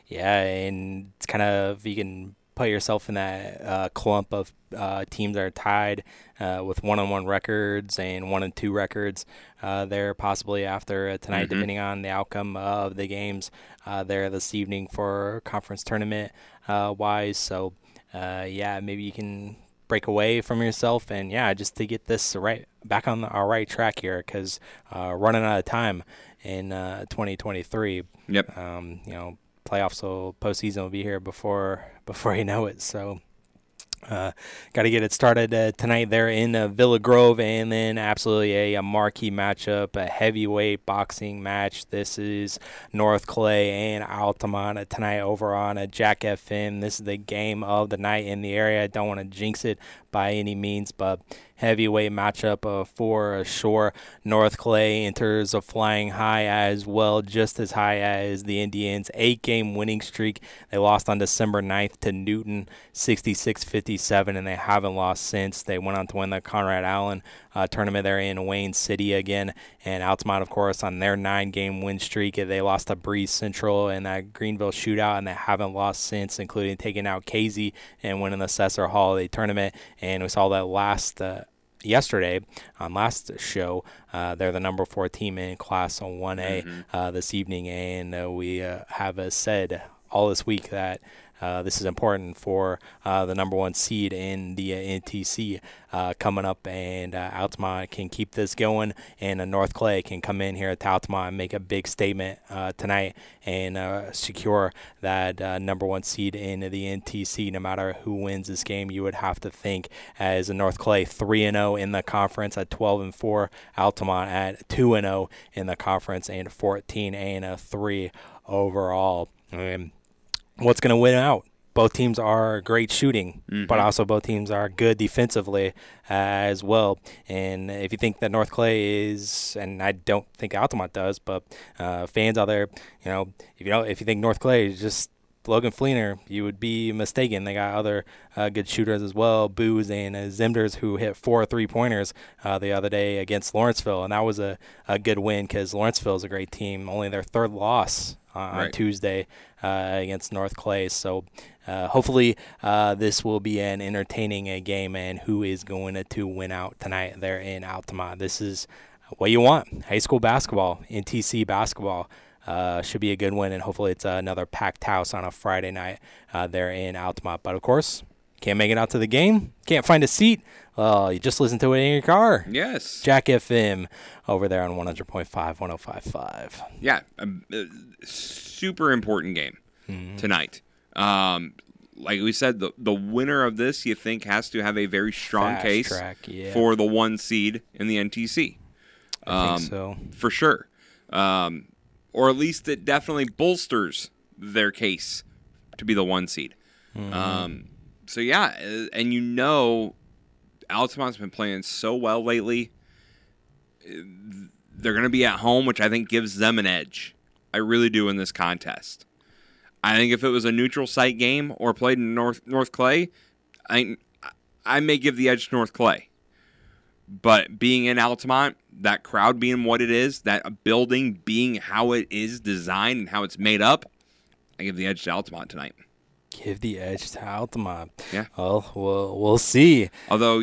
Yeah, and it's kind of you can put yourself in that uh, clump of uh, teams that are tied uh, with one-on-one records and one and two records uh, there possibly after tonight, Mhm. depending on the outcome of the games uh, there this evening for conference tournament uh, wise. So uh, yeah, maybe you can break away from yourself and yeah, just to get this right back on the, our right track here because uh, running out of time in uh, 2023. Yep. Um, you know, playoffs will postseason will be here before before you know it. So. Uh, Got to get it started uh, tonight there in uh, Villa Grove, and then absolutely a, a marquee matchup, a heavyweight boxing match. This is North Clay and Altamont tonight over on uh, Jack FM. This is the game of the night in the area. I don't want to jinx it by any means, but heavyweight matchup uh, for sure. North Clay enters a flying high as well, just as high as the Indians. Eight game winning streak. They lost on December 9th to Newton 66 57, and they haven't lost since. They went on to win the Conrad Allen uh, tournament there in Wayne City again. And Altamont, of course, on their nine game win streak, they lost to Breese Central in that Greenville shootout, and they haven't lost since, including taking out Casey and winning the Cesar Holiday tournament. And we saw that last. Uh, yesterday on last show. Uh, they're the number four team in Class on 1A Mhm. uh, this evening, and uh, we uh, have uh, said all this week that. Uh, this is important for uh, the number one seed in the uh, NTC uh, coming up, and uh, Altamont can keep this going, and North Clay can come in here at Altamont and make a big statement tonight and secure that number one seed in the NTC. No matter who wins this game, you would have to think as a North Clay three and zero in the conference at 12 and four, Altamont at two and zero in the conference and 14 and a three overall. What's going to win out? Both teams are great shooting, but Mhm. also both teams are good defensively as well. And if you think that North Clay is, and I don't think Altamont does, but uh, fans out there, you know, if you know, if you think North Clay is just Logan Fleener, you would be mistaken. They got other uh, good shooters as well, Booz and uh, Zimders, who hit four three pointers uh, the other day against Lawrenceville, and that was a, a good win because Lawrenceville is a great team. Only their third loss uh, on Right. Tuesday uh, against North Clay. So uh, hopefully uh, this will be an entertaining uh, game, and who is going to, to win out tonight there in Altamont. This is what you want. High school basketball, NTC basketball. Uh, should be a good one, and hopefully it's another packed house on a Friday night uh, there in Altamont. But of course, can't make it out to the game, can't find a seat. Well, you just listen to it in your car. Yes. Jack FM over there on 100.5, 105.5. Yeah, a super important game Mm-hmm. tonight. Um, like we said, the the winner of this, you think, has to have a very strong Fast case track, yeah. for the one seed in the NTC. I Um, think so. for sure, um, or at least it definitely bolsters their case to be the one seed. Mhm. Um, so yeah, uh, and you know, Altamont's been playing so well lately. Uh, They're going to be at home, which I think gives them an edge. I really do in this contest. I think if it was a neutral site game or played in North North Clay, I I may give the edge to North Clay. But being in Altamont, that crowd being what it is, that building being how it is designed and how it's made up, I give the edge to Altamont tonight. Give the edge to Altamont. Yeah. Well, we'll we'll see. Although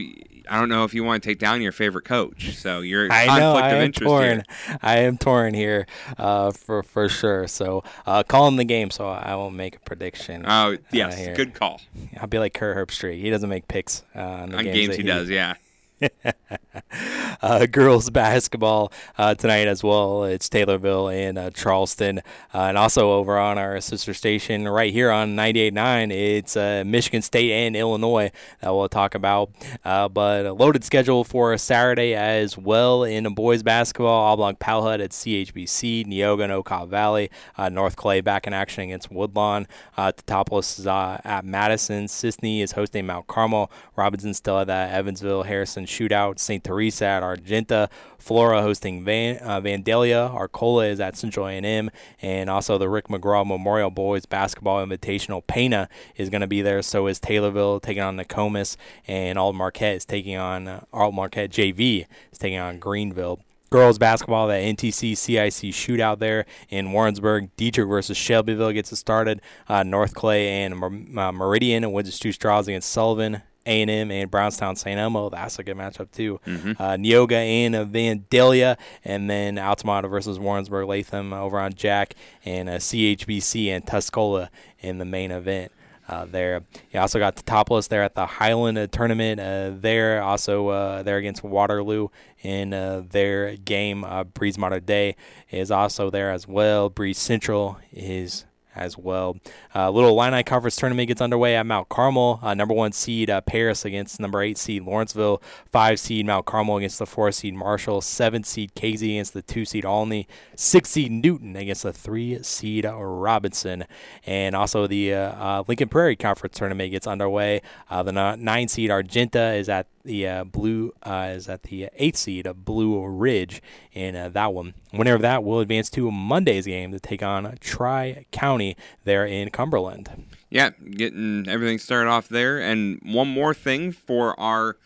I don't know if you want to take down your favorite coach, so you're I conflict know I of am interest torn. here. I am torn here, uh, for for sure. So uh, calling the game, so I won't make a prediction. Oh, uh, yes, here. good call. I'll be like Kurt Herbstreit. He doesn't make picks uh, on the On games, games that he does, yeah. uh, girls basketball uh, tonight as well. It's Taylorville and uh, Charleston, uh, and also over on our sister station right here on 98.9. It's uh, Michigan State and Illinois that we'll talk about. Uh, but a loaded schedule for a Saturday as well in boys basketball. Oblong Palhut at CHBC, Neoga and Okaw Valley, North Clay back in action against Woodlawn. Uh, Teutopolis is at Madison. Cisne is hosting Mount Carmel. Robinson still at Evansville Harrison shootout. St. Teresa at Argenta. Flora hosting Van, uh, Vandalia. Arcola is at Central A&M. And also the Rick McGraw Memorial Boys Basketball Invitational. Pana is going to be there. So is Taylorville taking on Nokomis. And Alt Marquette is taking on, uh, Alt Marquette JV is taking on Greenville. girls basketball, that NTC CIC shootout there in Warrensburg. Dieterich versus Shelbyville gets it started. Uh, North Clay and Mer- uh, Meridian and Windsor Two Straws against Sullivan. A&M and Brownstown St. Elmo. That's a good matchup too. Mhm. Uh, Neoga and Vandalia, and then Altamont versus Warrensburg Latham over on Jack, and uh, CHBC and Tuscola in the main event. Uh, there, you also got the topless there at the Highland uh, tournament. Uh, there, also uh, there against Waterloo in uh, their game. Uh, Breese Mater Dei is also there as well. Breese Central is as well. Uh, little Illini Conference tournament gets underway at Mount Carmel. Uh, number one seed uh, Paris against number eight seed Lawrenceville. Five seed Mount Carmel against the four seed Marshall. Seven seed Casey against the two seed Olney. Six seed Newton against the three seed Robinson. And also the uh, uh, Lincoln Prairie Conference tournament gets underway. Uh, the nine seed Argenta is at the uh, blue uh, is at the eighth seed of Blue Ridge in uh, that one. Winner of that will advance to Monday's game to take on Tri County there in Cumberland. Yeah, getting everything started off there. And one more thing for our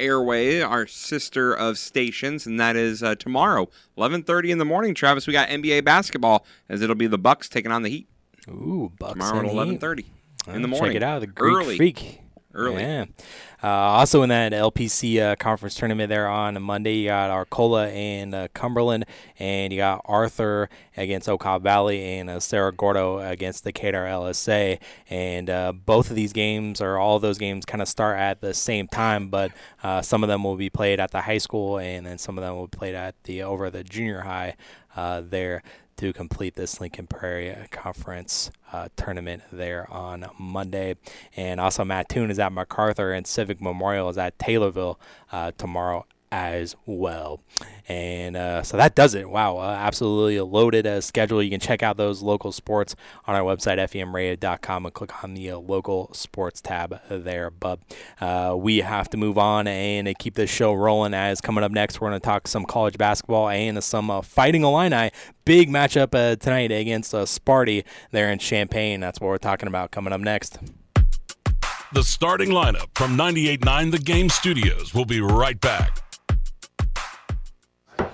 airway, our sister of stations, and that is uh, tomorrow, 11:30 in the morning. Travis, we got NBA basketball as it'll be the Bucks taking on the Heat. Ooh, Bucks tomorrow at 11:30 in the morning. Check it out, the Greek early. Freak. Early. Yeah. Uh, also in that LPC uh, conference tournament there on Monday, you got Arcola and uh, Cumberland, and you got Arthur against Okaw Valley and uh, Cerro Gordo against the Decatur LSA. And uh, both of these games, or all those games, kind of start at the same time, but uh, some of them will be played at the high school, and then some of them will be played at the over the junior high uh, there to complete this Lincoln Prairie Conference uh, tournament there on Monday. And also, Mattoon is at MacArthur, and Civic Memorial is at Taylorville uh, tomorrow as well. And uh, so that does it. Wow, uh, absolutely a loaded uh, schedule. You can check out those local sports on our website, femradio.com, and click on the uh, local sports tab there. But uh, we have to move on and keep this show rolling. As coming up next, we're going to talk some college basketball and some uh, fighting Illini. Big matchup tonight against Sparty there in Champaign. That's what we're talking about coming up next. The starting lineup from 98.9 The Game Studios will be right back.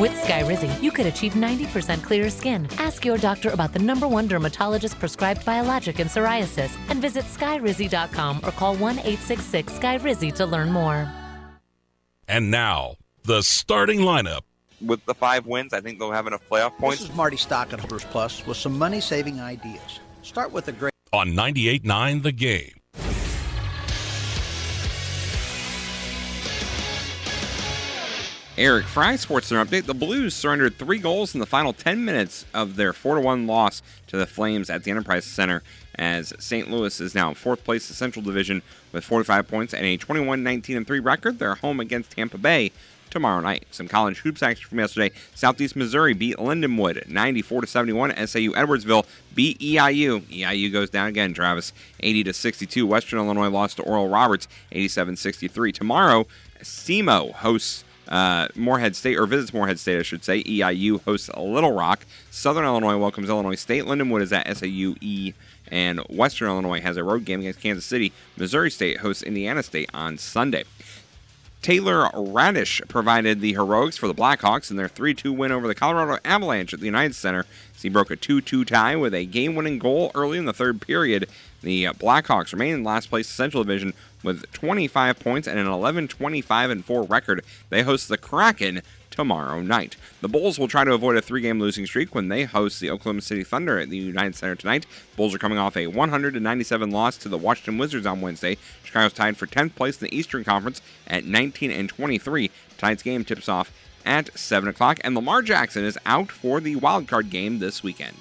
With Skyrizi, you could achieve 90% clearer skin. Ask your doctor about the number one dermatologist prescribed biologic in psoriasis and visit skyrizi.com or call 1 866 Skyrizi to learn more. And now, the starting lineup. With the five wins, I think they'll have enough playoff points. This is Marty Stock at Holders Plus with some money saving ideas. Start with a great. On 98.9 The Game. Eric Fry, Sports Center update. The Blues surrendered three goals in the final 10 minutes of their 4 1 loss to the Flames at the Enterprise Center as St. Louis is now in fourth place in the Central Division with 45 points and a 21 19 3 record. They're home against Tampa Bay tomorrow night. Some college hoops action from yesterday. Southeast Missouri beat Lindenwood 94 to 71. SIU Edwardsville beat EIU. EIU goes down again, Travis, 80 to 62. Western Illinois lost to Oral Roberts 87-63. Tomorrow, SEMO hosts uh, Morehead State, or visits Morehead State, I should say. EIU hosts Little Rock. Southern Illinois welcomes Illinois State. Lindenwood is at SIUE. And Western Illinois has a road game against Kansas City. Missouri State hosts Indiana State on Sunday. Taylor Raddysh provided the heroics for the Blackhawks in their 3 2 win over the Colorado Avalanche at the United Center. He broke a 2 2 tie with a game winning goal early in the third period. The Blackhawks remain in last place Central Division with 25 points and an 11 25 and 4 record. They host the Kraken tomorrow night. The Bulls will try to avoid a three game losing streak when they host the Oklahoma City Thunder at the United Center tonight. Bulls are coming off a 197 loss to the Washington Wizards on Wednesday. Chicago's tied for 10th place in the Eastern Conference at 19 and 23. Tonight's game tips off at 7 o'clock, and Lamar Jackson is out for the wild card game this weekend.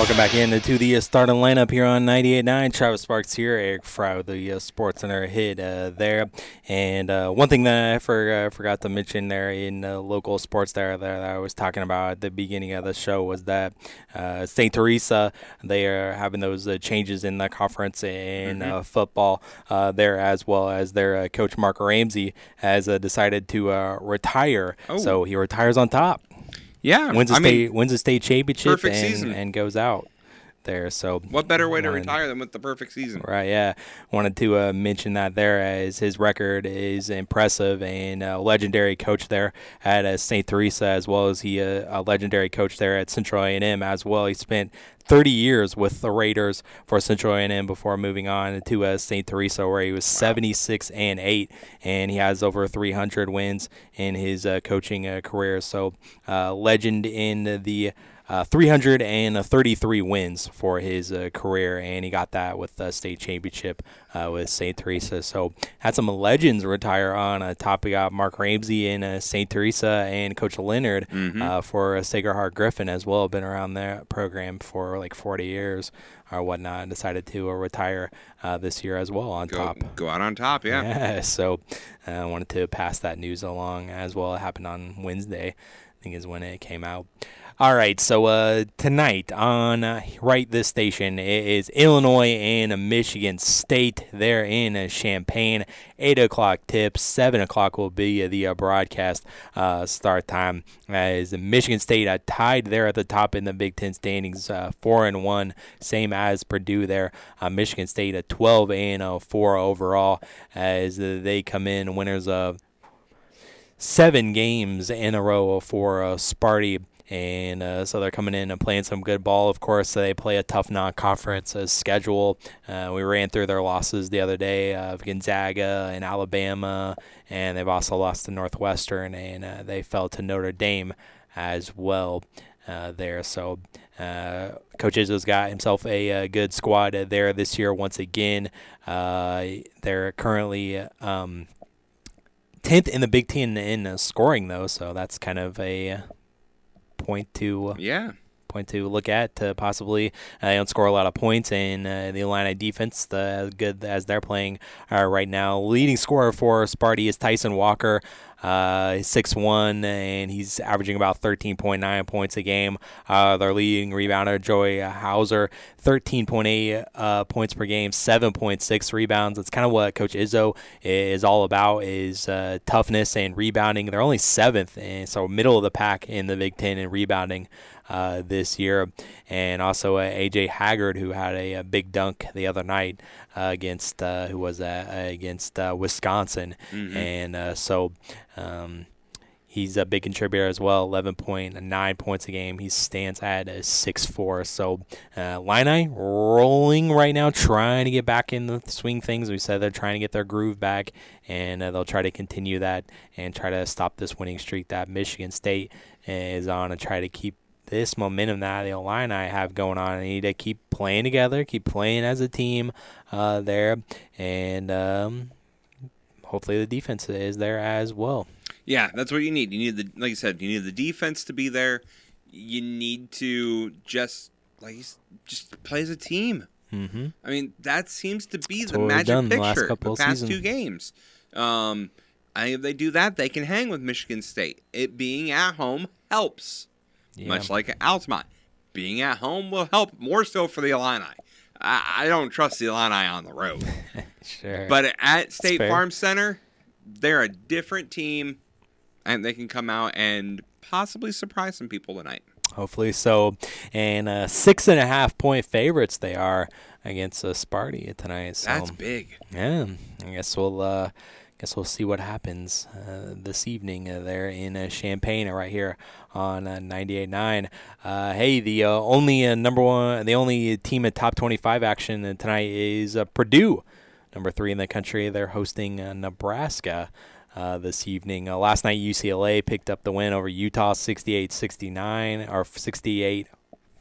Welcome back into the uh, starting lineup here on 98.9. Travis Sparks here, Eric Fry with the uh, Sports Center hit uh, there. And uh, one thing that I for, uh, forgot to mention there in uh, local sports there that I was talking about at the beginning of the show was that uh, St. Teresa, they are having those uh, changes in the conference in Mhm. uh, football uh, there, as well as their uh, coach Mark Ramsey has uh, decided to uh, retire. Oh. So he retires on top. Yeah, wins a I state mean, wins a state championship and, and goes out there. So What better way to retire than with the perfect season? Right, yeah. Wanted to uh, mention that there as his record is impressive and a legendary coach there at uh, St. Teresa as well as he uh, a legendary coach there at Central A&M as well. He spent 30 years with the Raiders for Central A&M before moving on to uh, St. Teresa where he was 76 and 8 and he has over 300 wins in his uh, coaching uh, career. So, uh, legend in the uh, 333 wins for his uh, career, and he got that with the state championship uh, with St. Teresa. So had some legends retire on uh, top. We got Mark Ramsey and uh, St. Teresa, and Coach Leonard Mhm. uh, for uh, Sacred Heart Griffin as well. Been around that program for like 40 years or whatnot, and decided to uh, retire uh, this year as well on Go, top. go out on top, yeah. Yeah, so uh, I wanted to pass that news along as well. It happened on Wednesday, I think is when it came out. All right, so uh, tonight on uh, right this station is Illinois and Michigan State. They're in uh, Champaign. Eight o'clock tip. Seven o'clock will be uh, the uh, broadcast uh, start time. As Michigan State tied there at the top in the Big Ten standings, four and one, same as Purdue there. Michigan State at twelve and four overall, as they come in winners of seven games in a row for uh, Sparty. And uh, so they're coming in and playing some good ball. Of course, they play a tough non-conference uh, schedule. Uh, we ran through their losses the other day of Gonzaga and Alabama, and they've also lost to Northwestern, and uh, they fell to Notre Dame as well uh, there. So uh, Coach Izzo's got himself a, uh good squad uh, there this year once again. Uh, they're currently um, 10th in the Big Ten in uh, scoring, though, so that's kind of a uh, point to yeah. point to look at to possibly uh, they don't score a lot of points and uh, the Illini defense the good as they're playing uh, right now. Leading scorer for Sparty is Tyson Walker uh, six one and he's averaging about 13.9 points a game. Uh, their leading rebounder Joey Hauser 13.8 uh, points per game 7.6 rebounds. That's kind of what Coach Izzo is all about is uh, toughness and rebounding. They're only seventh and so middle of the pack in the Big Ten in rebounding uh, this year, and also uh, AJ Hoggard, who had a, a big dunk the other night uh, against uh, who was uh, against uh, Wisconsin, Mhm. and uh, so. Um, He's a big contributor as well, 11.9 points a game. He stands at a 6'4. So, uh, Illini rolling right now, trying to get back in the swing things. We said they're trying to get their groove back, and uh, they'll try to continue that and try to stop this winning streak that Michigan State is on and try to keep this momentum that the Illini have going on. They need to keep playing together, keep playing as a team uh, there, and um, hopefully the defense is there as well. Yeah, that's what you need. You need the like I said, you need the defense to be there. You need to just like just play as a team. Mm-hmm. I mean, that seems to be That's the magic done the picture last couple the past seasons. two games. Um, I think if they do that, they can hang with Michigan State. It being at home helps, Yeah. much like Altamont. Being at home will help more so for the Illini. I, I don't trust the Illini on the road, Sure. but at State. Farm Center, they're a different team, and they can come out and possibly surprise some people tonight. Hopefully so. And uh, six and a half point favorites they are against uh, Sparty tonight. So, That's big. Yeah, I guess we'll uh, guess we'll see what happens uh, this evening uh, there in uh, Champaign, uh, right here on uh, 98.9. Uh, hey, the uh, only number one, the only team in top 25 action tonight is Purdue, number three in the country. They're hosting Nebraska. Uh, this evening. Uh, last night, UCLA picked up the win over Utah 68 69, or 68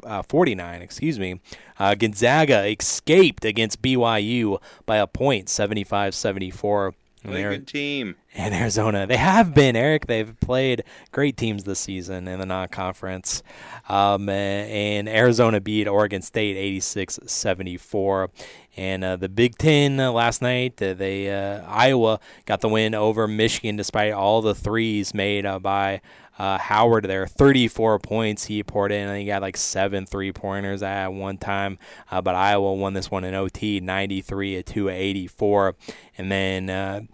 uh, 49, excuse me. Gonzaga escaped against BYU by a point, 75 74. Really good team. And Arizona, they have been, Eric. They've played great teams this season in the non conference. Um, and Arizona beat Oregon State 86 74. And uh, the Big Ten uh, last night, uh, they uh, Iowa got the win over Michigan despite all the threes made uh, by uh, Howard there. 34 points he poured in. I think he got like seven three pointers at one time. Uh, but Iowa won this one in OT 93 to 84. And then.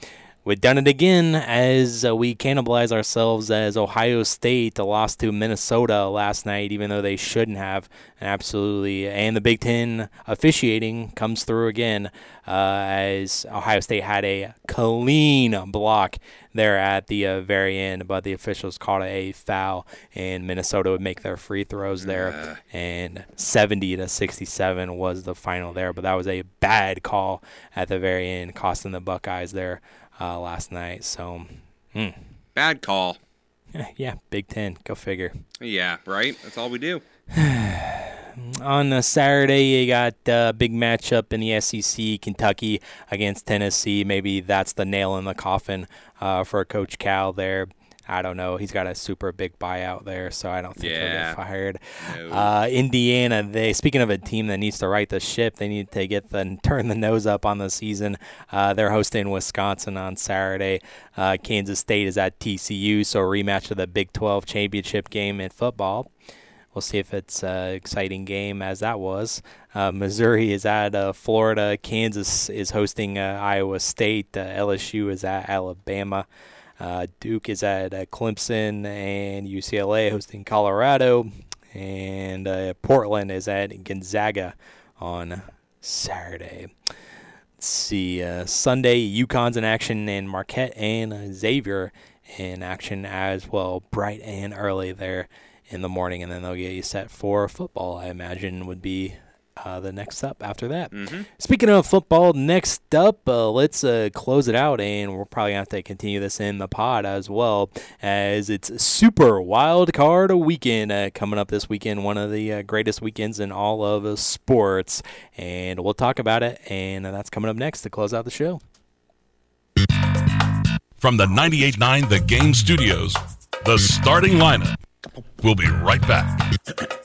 Uh, We've done it again as uh, we cannibalize ourselves as Ohio State lost to Minnesota last night, even though they shouldn't have. And absolutely. And the Big Ten officiating comes through again uh, as Ohio State had a clean block there at the uh, very end, but the officials called a foul, and Minnesota would make their free throws there. And 70 to 67 was the final there, but that was a bad call at the very end, costing the Buckeyes there uh, last night. So, hmm. Bad call. yeah, Big Ten, go figure. Yeah, right. That's all we do. On Saturday, you got a uh, big matchup in the SEC, Kentucky against Tennessee. Maybe that's the nail in the coffin uh, for Coach Cal there. I don't know. He's got a super big buyout there, so I don't think he'll get fired. No. Uh, Indiana, they speaking of a team that needs to right the ship, they need to get the turn the nose up on the season. Uh, they're hosting Wisconsin on Saturday. Uh, Kansas State is at TCU, so a rematch of the Big 12 championship game in football. We'll see if it's an exciting game as that was. Uh, Missouri is at uh, Florida. Kansas is hosting uh, Iowa State. Uh, LSU is at Alabama. Uh, Duke is at uh, Clemson and UCLA hosting Colorado. And uh, Portland is at Gonzaga on Saturday. Let's see. Uh, Sunday, UConn's in action, and Marquette and Xavier in action as well, bright and early there in the morning. And then they'll get you set for football, I imagine, would be uh, the next up after that. Speaking of football, next up, uh, let's uh, close it out, and we're probably going to have to continue this in the pod as well, as it's Super Wild Card Weekend uh, coming up this weekend, one of the uh, greatest weekends in all of uh, sports, and we'll talk about it, and that's coming up next to close out the show. From the 98.9 The Game Studios, the starting lineup. We'll be right back.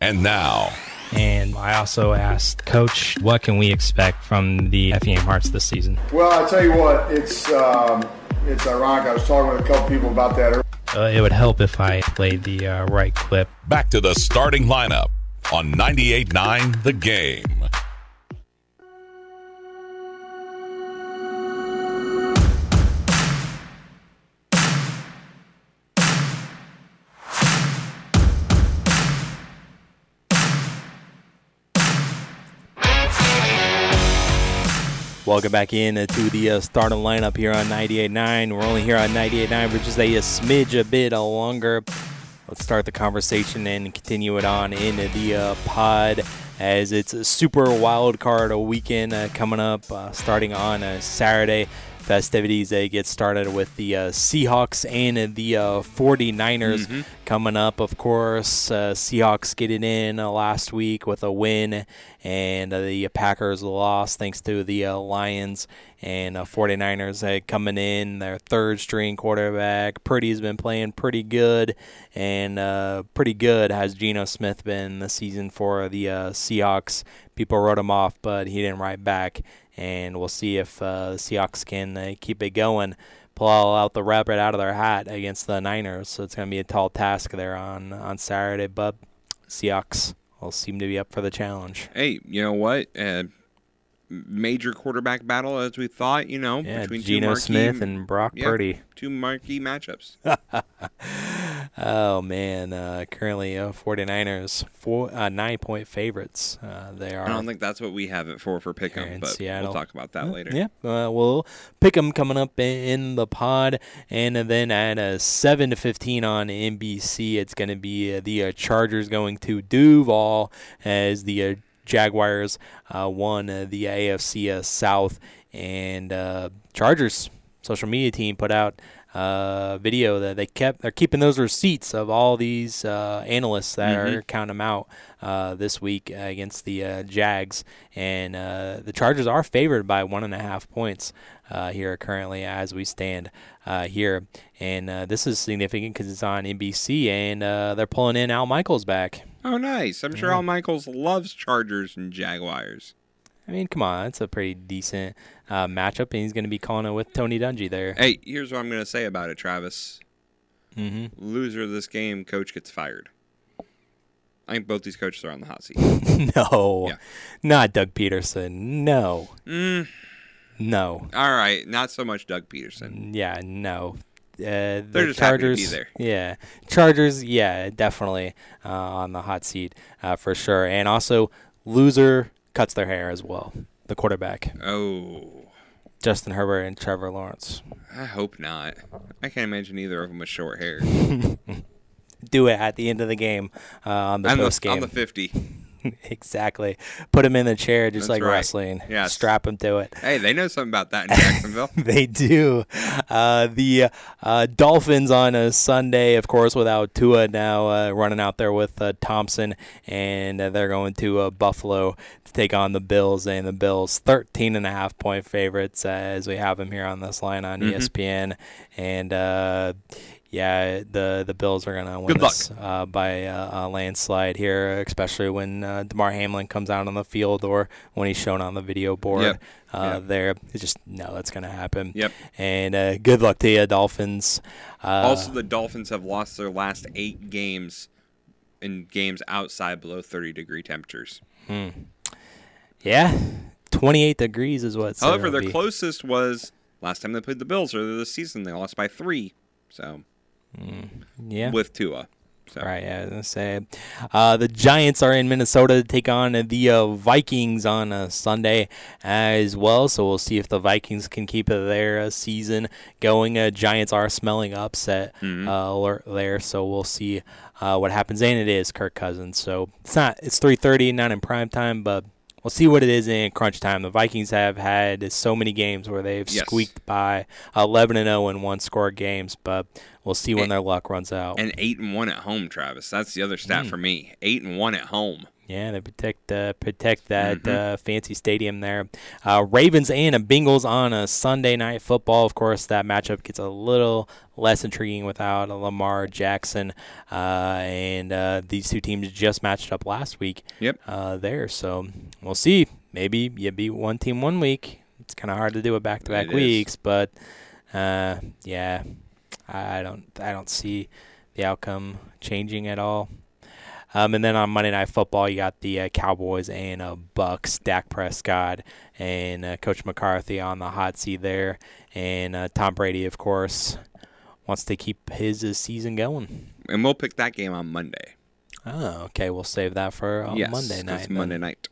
And now, And I also asked Coach, what can we expect from the Effingham Hearts this season? Well, I tell you what, it's um, it's ironic. I was talking with a couple people about that. earlier. Uh, it would help if I played the uh, right clip. back to the starting lineup on 98.9 The Game. Welcome back in to the uh, starting lineup here on 98.9. We're only here on 98.9 for just a, a smidge a bit longer. Let's start the conversation and continue it on in the uh, pod. as it's a super wild card weekend uh, coming up, uh, starting on uh, Saturday. Festivities they get started with the uh, Seahawks and the uh, 49ers Mhm. coming up. Of course, uh, Seahawks getting in uh, last week with a win, and uh, the Packers lost thanks to the uh, Lions. And uh, 49ers uh, coming in, their third string quarterback. Purdy's been playing pretty good, and uh, pretty good has Geno Smith been this season for the uh, Seahawks. People wrote him off, but he didn't write back. And we'll see if uh, the Seahawks can uh, keep it going pull out the rabbit out of their hat against the Niners. So it's going to be a tall task there on on Saturday. But Seahawks will seem to be up for the challenge. Hey, you know what? Uh, major quarterback battle as we thought. You know, Yeah, between Geno marquee, Smith and Brock yeah, Purdy. two marquee matchups. oh man, uh, currently uh, 49ers four uh, nine point favorites. Uh, they are. I don't think that's what we have it for for Here pick'em, in but Seattle. we'll talk about that later. Yeah, uh, we'll pick them coming up in the pod, and then at uh, seven to fifteen on NBC, it's going to be uh, the uh, Chargers going to Duval as the uh, Jaguars uh, won uh, the AFC uh, South, and uh, Chargers social media team put out uh, video that they kept. They're keeping those receipts of all these uh, analysts that Mhm. are counting them out uh, this week against the uh, Jags, and uh, the Chargers are favored by one and a half points uh, here currently as we stand uh, here, and uh, this is significant because it's on NBC, and uh, they're pulling in Al Michaels back. Oh, nice. I'm sure Yeah. Al Michaels loves Chargers and Jaguars. I mean, come on, it's a pretty decent uh, matchup, and he's going to be calling it with Tony Dungy there. Hey, here's what I'm going to say about it, Travis. Mm-hmm. Loser of this game, coach gets fired. I think both these coaches are on the hot seat. no, Yeah. not Doug Pederson. No, Mm, no. all right, not so much Doug Pederson. Yeah, no. Uh, the They're just happy to be Chargers, there. yeah, Chargers, yeah, definitely uh, on the hot seat uh, for sure. And also, loser cuts their hair as well. The quarterback, Oh, Justin Herbert and Trevor Lawrence, I hope not. I can't imagine either of them with short hair. do it at the end of the game uh, on the post game. the 50. exactly. Put him in the chair just That's like right. wrestling. Yes. Strap him to it. Hey, they know something about that in Jacksonville. they do. Uh, the uh, Dolphins on a Sunday, of course, without Tua now uh, running out there with uh, Thompson, and uh, they're going to uh, Buffalo to take on the Bills, and the Bills 13 and a half point favorites uh, as we have them here on this line on Mhm. ESPN, and. Yeah, the the Bills are gonna win Good this uh, by uh, a landslide here, especially when uh, Damar Hamlin comes out on the field or when he's shown on the video board Yep. uh, Yep. there. It's just no, that's gonna happen. Yep. And uh, good luck to you, Dolphins. Uh, also, the Dolphins have lost their last eight games in games outside below 30 degree temperatures. hmm. yeah, 28 degrees is what. However, their be. closest was last time they played the Bills earlier this season. They lost by three. So, Yeah. with Tua. So. Right, yeah, I was gonna say, uh, the Giants are in Minnesota to take on the uh, Vikings on uh, Sunday as well. So we'll see if the Vikings can keep their uh, season going. Uh, Giants are smelling upset Mhm. uh, alert there, so we'll see uh, what happens. And it is Kirk Cousins, so it's not it's 3:30, not in prime time, but we'll see what it is in crunch time. The Vikings have had so many games where they've Yes. squeaked by 11 and 0 in one score games, but we'll see when And- their luck runs out. And eight and one at home, Travis. That's the other stat Mm. for me. Eight and one at home. Yeah, they protect uh, protect that Mhm. uh, fancy stadium there. Uh, Ravens and Bengals on a Sunday night football. Of course, that matchup gets a little less intriguing without Lamar Jackson. Uh, and uh, these two teams just matched up last week. Yep. Uh, there, so we'll see. Maybe you beat one team one week. It's kind of hard to do it back to back It is. weeks, but uh, yeah, I don't I don't see the outcome changing at all. Um, and then on Monday Night Football, you got the uh, Cowboys and uh, Bucks, Dak Prescott and uh, Coach McCarthy on the hot seat there, and uh, Tom Brady, of course, wants to keep his uh, season going. And we'll pick that game on Monday. Oh, okay. We'll save that for uh, yes, Monday night. then. Monday night.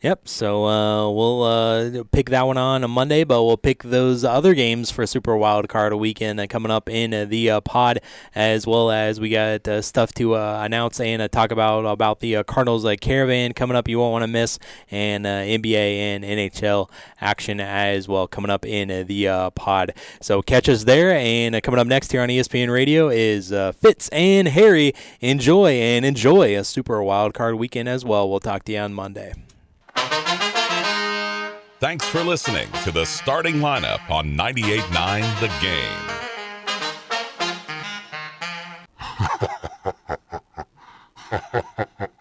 Yep. So uh, we'll uh, pick that one on a Monday, but we'll pick those other games for Super Wild Card weekend uh, coming up in uh, the uh, pod, as well as we got uh, stuff to announce and talk about about the Cardinals caravan coming up. You won't want to miss, and NBA and NHL action as well coming up in the pod. So catch us there, and coming up next here on ESPN Radio is Fitz and Harry. Enjoy and enjoy a Super Wild Card weekend as well. We'll talk to you on Monday. Thanks for listening to the starting lineup on 98.9 The Game.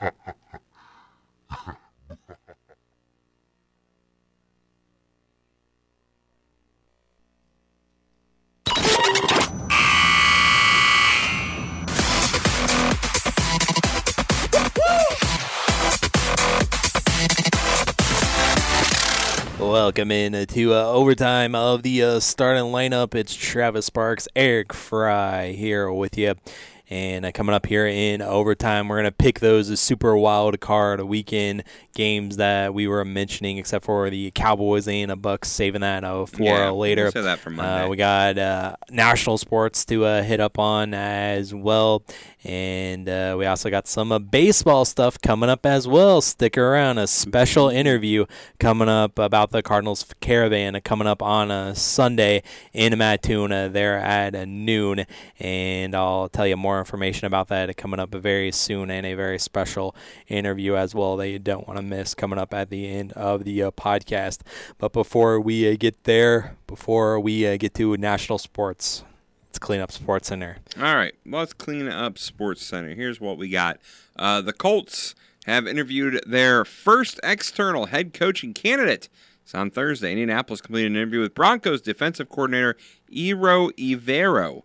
Welcome in to uh, overtime of the uh, starting lineup. It's Travis Sparks, Eric Fry here with you. And uh, coming up here in overtime, we're going to pick those as super wild card weekend games that we were mentioning, except for the Cowboys and the Bucks, saving that uh, for Yeah, uh, later. we'll save that for Monday. Uh, we got uh, national sports to uh, hit up on as well. And uh, we also got some uh, baseball stuff coming up as well. Stick around. A special interview coming up about the Cardinals caravan coming up on a Sunday in Mattoon there at uh, noon. And I'll tell you more information about that coming up very soon and a very special interview as well that you don't want to miss coming up at the end of the uh, podcast. But before we uh, get there, before we uh, get to national sports, let's clean up Sports Center. All right, let's clean up Sports Center. Here's what we got. Uh, the Colts have interviewed their first external head coaching candidate. It's on Thursday. Indianapolis completed an interview with Broncos defensive coordinator Ejiro Evero.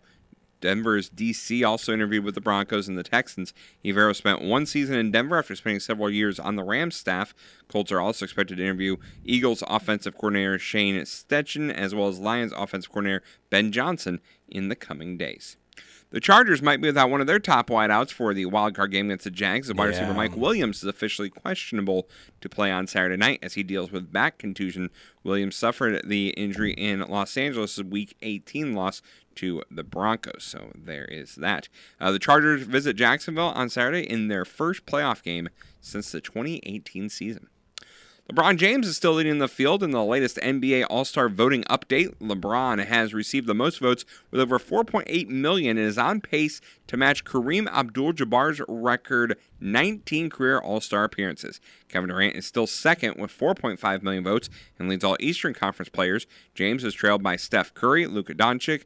Denver's DC also interviewed with the Broncos and the Texans. Evero spent one season in Denver after spending several years on the Rams staff. Colts are also expected to interview Eagles offensive coordinator Shane Steichen as well as Lions offensive coordinator Ben Johnson in the coming days. The Chargers might be without one of their top wideouts for the wild card game against the Jags. The wide receiver Mike Williams is officially questionable to play on Saturday night as he deals with back contusion. Williams suffered the injury in Los Angeles' Week 18 loss to the Broncos. So there is that. Uh, the Chargers visit Jacksonville on Saturday in their first playoff game since the 2018 season. LeBron James is still leading the field in the latest NBA All-Star voting update. LeBron has received the most votes with over 4.8 million and is on pace to match Kareem Abdul-Jabbar's record 19 career All-Star appearances. Kevin Durant is still second with 4.5 million votes and leads all Eastern Conference players. James is trailed by Steph Curry, Luka Doncic,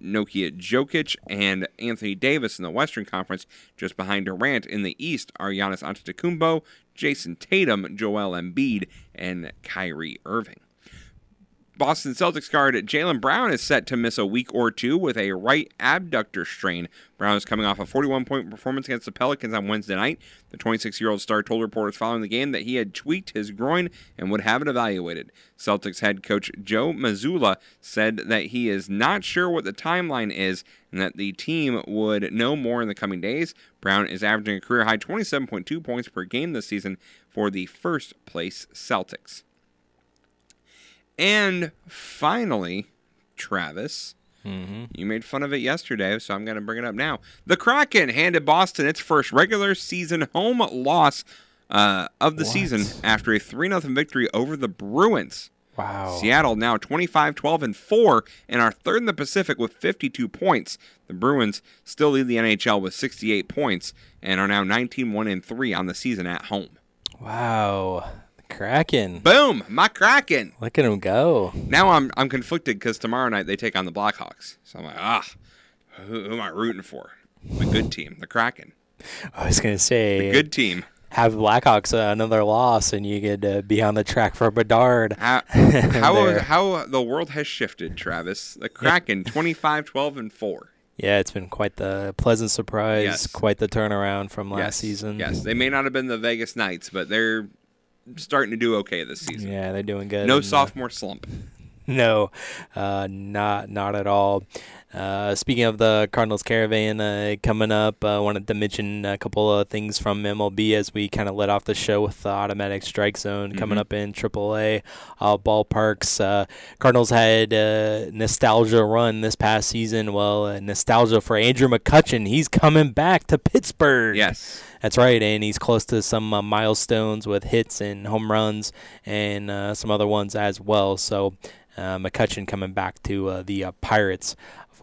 Nikola Jokic, and Anthony Davis in the Western Conference. Just behind Durant in the East are Giannis Antetokounmpo, Jayson Tatum, Joel Embiid, and Kyrie Irving. Boston Celtics guard Jaylen Brown is set to miss a week or two with a right adductor strain. Brown is coming off a 41 point performance against the Pelicans on Wednesday night. The 26 year old star told reporters following the game that he had tweaked his groin and would have it evaluated. Celtics head coach Joe Mazzulla said that he is not sure what the timeline is and that the team would know more in the coming days. Brown is averaging a career high 27.2 points per game this season for the first place Celtics. And finally, Travis, you made fun of it yesterday, so I'm going to bring it up now. The Kraken handed Boston its first regular season home loss uh, of the season after a 3 0 victory over the Bruins. Wow. Seattle now 25 12 and 4 and are third in the Pacific with 52 points. The Bruins still lead the NHL with 68 points and are now 19 1 and 3 on the season at home. Wow. Kraken. Boom, my Kraken. Look at him go. Now I'm I'm conflicted because tomorrow night they take on the Blackhawks. So I'm like, ah, who, who am I rooting for? The good team, the Kraken. I was going to say. The good team. Have Blackhawks uh, another loss, and you could uh, be on the track for Bedard. How how, how the world has shifted, Travis. The Kraken 25 12 and 4. Yeah, it's been quite the pleasant surprise, Yes. quite the turnaround from last yes, season. Yes, they may not have been the Vegas Knights, but they're starting to do okay this season. Yeah, they're doing good. No uh, sophomore slump. no, uh, not not at all. Uh, speaking of the Cardinals caravan uh, coming up, I uh, wanted to mention a couple of things from MLB as we kind of let off the show with the automatic strike zone mm-hmm. coming up in AAA uh, ballparks. Uh, Cardinals had a nostalgia run this past season. Well, nostalgia for Andrew McCutchen. He's coming back to Pittsburgh. Yes. That's right, and he's close to some uh, milestones with hits and home runs and uh, some other ones as well. So uh, McCutchen coming back to the Pirates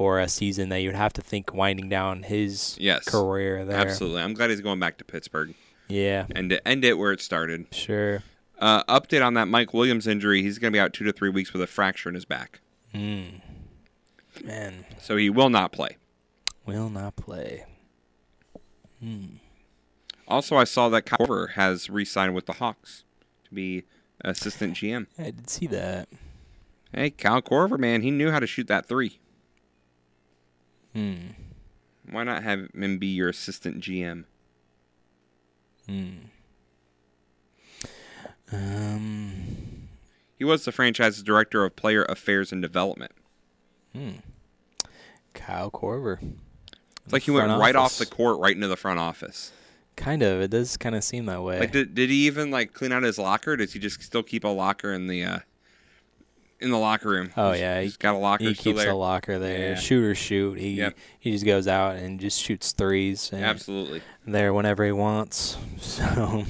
for a season that you'd have to think winding down his yes, career there. Absolutely. I'm glad he's going back to Pittsburgh. Yeah. And to end it where it started. Sure. Uh, update on that Mike Williams injury. He's going to be out two to three weeks with a fracture in his back. Hmm. Man. So he will not play. Will not play. Hmm. Also, I saw that Kyle Korver has re signed with the Hawks to be assistant GM. I did see that. Hey, Kyle Korver, man, he knew how to shoot that three. Hmm. Why not have him be your assistant GM? Hmm. Um. He was the franchise's director of player affairs and development. Hmm. Kyle Korver. It's like he went right off the court, right into the front office. Kind of. It does kind of seem that way. Like, did, did he even like clean out his locker? Does he just still keep a locker in the uh, in the locker room. Oh he's, yeah, he's got a locker. He keeps there. a locker there. Yeah. Shoot or shoot. He yep. he just goes out and just shoots threes. Absolutely. There whenever he wants. So,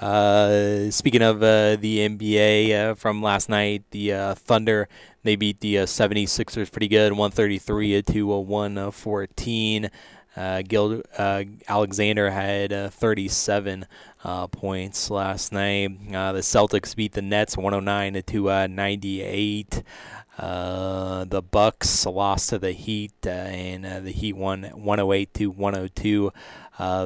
uh, speaking of uh, the NBA uh, from last night, the uh, Thunder they beat the uh, 76ers pretty good, 133 to 114. Uh, Gil uh, Alexander had uh, 37 uh, points last night. Uh, the Celtics beat the Nets 109 to 298. Uh, the Bucks lost to the Heat, and the Heat won 108 to 102.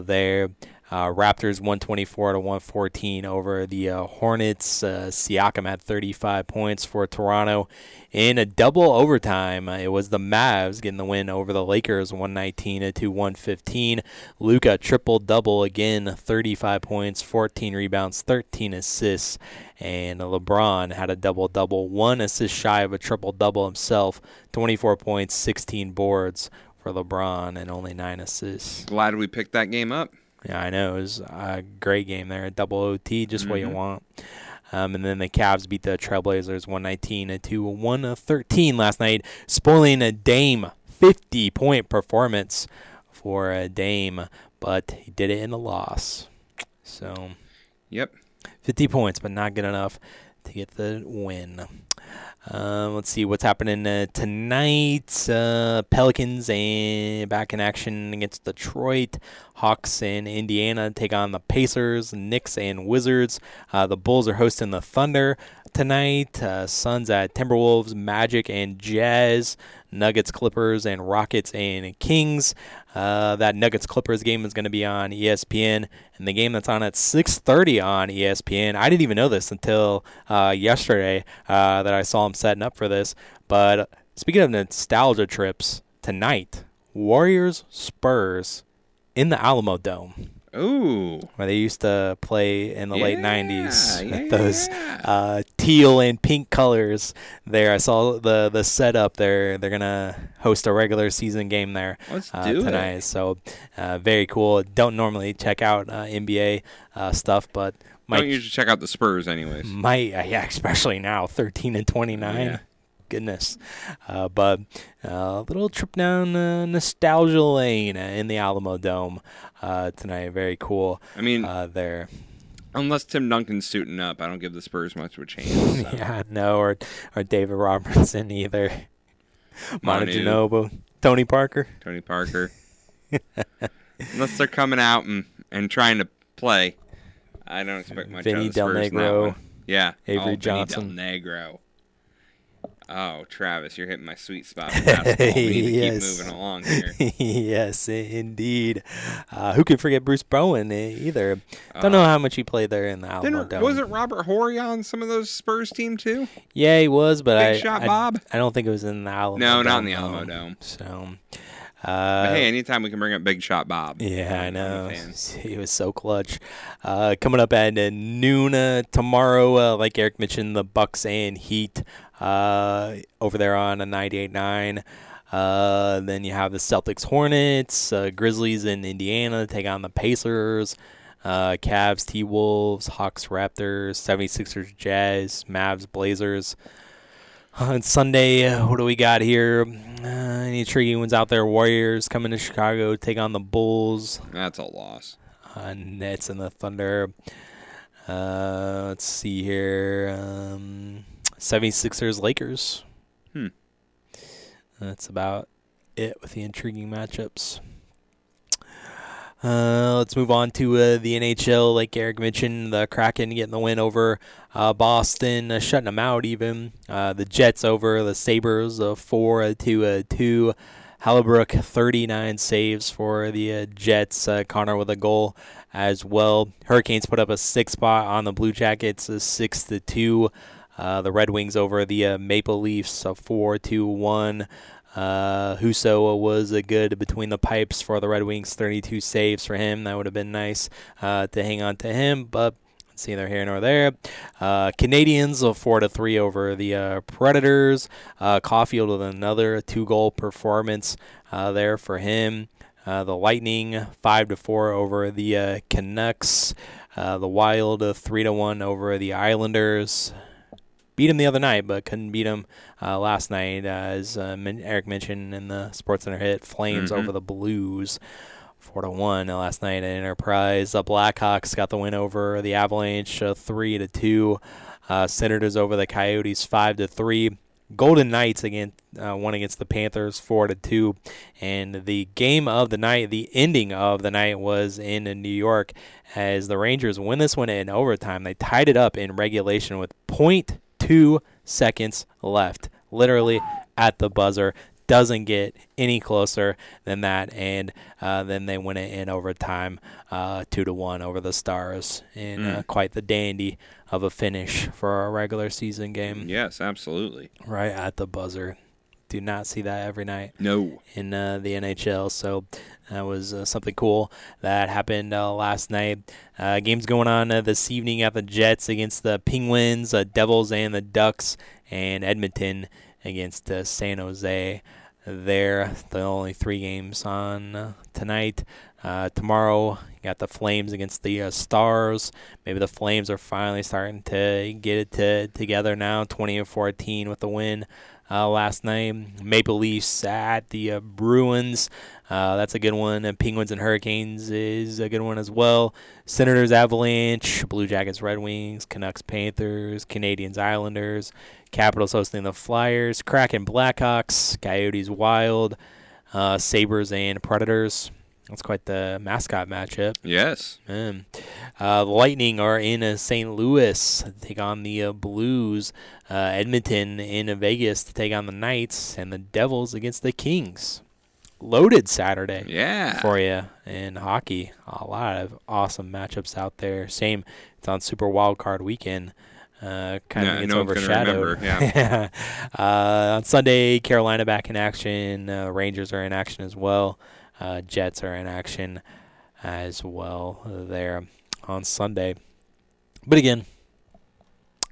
there. Uh, Raptors 124 to 114 over the uh, Hornets. Uh, Siakam had 35 points for Toronto in a double overtime. It was the Mavs getting the win over the Lakers 119 to 115. Luka triple double again, 35 points, 14 rebounds, 13 assists. And LeBron had a double double, one assist shy of a triple double himself, 24 points, 16 boards for LeBron, and only nine assists. Glad we picked that game up. Yeah, I know. It was a great game there. Double OT, just mm-hmm. what you want. Um, and then the Cavs beat the Trailblazers 119 to 113 last night, spoiling a Dame 50 point performance for a Dame, but he did it in a loss. So, yep, 50 points, but not good enough to get the win. Um, let's see what's happening uh, tonight. Uh, Pelicans and back in action against Detroit. Hawks and Indiana take on the Pacers. Knicks and Wizards. Uh, the Bulls are hosting the Thunder tonight. Uh, Suns at Timberwolves. Magic and Jazz. Nuggets, Clippers, and Rockets and Kings. Uh, that Nuggets Clippers game is going to be on ESPN, and the game that's on at 6:30 on ESPN. I didn't even know this until uh, yesterday uh, that I saw them setting up for this. But speaking of nostalgia trips, tonight Warriors Spurs in the Alamodome. Ooh. Where they used to play in the yeah, late 90s yeah. with those uh, teal and pink colors there. I saw the the setup there. They're going to host a regular season game there uh, tonight. It. So uh, very cool. Don't normally check out uh, NBA uh, stuff, but might Don't usually check out the Spurs anyways. Might yeah, especially now, 13 and 29. Goodness. Uh, but a uh, little trip down uh, nostalgia lane in the Alamodome uh, tonight. Very cool. I mean, uh, there. Unless Tim Duncan's suiting up, I don't give the Spurs much of a chance. So. yeah, no, or or David Robertson either. Manu Ginobili, Tony Parker. Tony Parker. Unless they're coming out and, and trying to play, I don't expect much Vinny the Spurs Del Negro. Yeah, Avery oh, Johnson. Vinny Del Negro. Oh, Travis, you're hitting my sweet spot for basketball. We need to yes. keep moving along here. yes, indeed. Uh, who can forget Bruce Bowen either? Don't know how much he played there in the Alamodome. wasn't Robert Horry on some of those Spurs team too? Yeah, he was, but Big I, shot I, Bob? I don't think it was in the Alamo. No, Dome, not in the Alamo. Dome. So, Uh, But hey, anytime we can bring up Big Shot Bob. yeah, I know. He was so clutch. Uh, coming up at noon uh, tomorrow, uh, like Eric mentioned, the Bucks and Heat uh, over there on a 98.9. Uh, then you have the Celtics, Hornets, uh, Grizzlies in Indiana take on the Pacers. Uh, Cavs, T Wolves, Hawks, Raptors, 76ers, Jazz, Mavs, Blazers. On Sunday, what do we got here? Uh, any intriguing ones out there? Warriors coming to Chicago, take on the Bulls. That's a loss. Uh, Nets and the Thunder. Uh, let's see here. Um, 76ers, Lakers. Hmm. That's about it with the intriguing matchups. Uh, let's move on to uh, the NHL. Like Eric mentioned, the Kraken getting the win over uh, Boston, uh, shutting them out. Even uh, the Jets over the Sabres, uh, four to uh, two. Hellebuyck, 39 saves for the Jets. Connor with a goal as well. Hurricanes put up a six spot on the Blue Jackets, uh, six to two. Uh, the Red Wings over the Maple Leafs, uh, four to one. Uh, Husso was a good between the pipes for the Red Wings, 32 saves for him. That would have been nice uh, to hang on to him, but it's neither here nor there. Uh, Canadiens uh, four to three over the uh, Predators. Uh, Caulfield with another two-goal performance uh, there for him. Uh, the Lightning five to four over the uh, Canucks. Uh, the Wild three to one over the Islanders beat him the other night, but couldn't beat him uh, last night. As uh, Eric mentioned in the Sports Center hit, Flames Mhm. over the Blues, four to one uh, last night at Enterprise. The Blackhawks got the win over the Avalanche, uh, three to two. Uh, Senators over the Coyotes, five to three. Golden Knights again uh, won against the Panthers four to two, and the game of the night, the ending of the night was in New York as the Rangers win this one in overtime. They tied it up in regulation with point two seconds left, literally at the buzzer. Doesn't get any closer than that, and uh, then they win it in overtime, uh, two to one over the Stars, in uh, Mm. quite the dandy of a finish for a regular season game. Yes, absolutely. Right at the buzzer. Do not see that every night. No. In uh, the NHL. So that was uh, something cool that happened uh, last night. Uh, games going on uh, this evening at the Jets against the Penguins, uh, Devils, and the Ducks, and Edmonton against uh, San Jose. There, the only three games on tonight. Uh, tomorrow, you got the Flames against the uh, Stars. Maybe the Flames are finally starting to get it to, together now. 20 and 14 with the win uh, last night. Maple Leafs at the uh, Bruins. Uh, that's a good one. Penguins and Hurricanes is a good one as well. Senators, Avalanche, Blue Jackets, Red Wings, Canucks, Panthers, Canadiens, Islanders, Capitals hosting the Flyers, Kraken, Blackhawks, Coyotes, Wild, uh, Sabres, and Predators. That's quite the mascot matchup. Yes. Man. Uh, the Lightning are in uh, St. Louis to take on the uh, Blues. Uh, Edmonton in uh, Vegas to take on the Knights, and the Devils against the Kings. Loaded Saturday. Yeah. For you in hockey. A lot of awesome matchups out there. Same. It's on Super Wild Card Weekend. Uh, kind of gets know overshadowed. yeah. uh, on Sunday, Carolina back in action. Uh, Rangers are in action as well. Uh, Jets are in action as well there on Sunday. But again,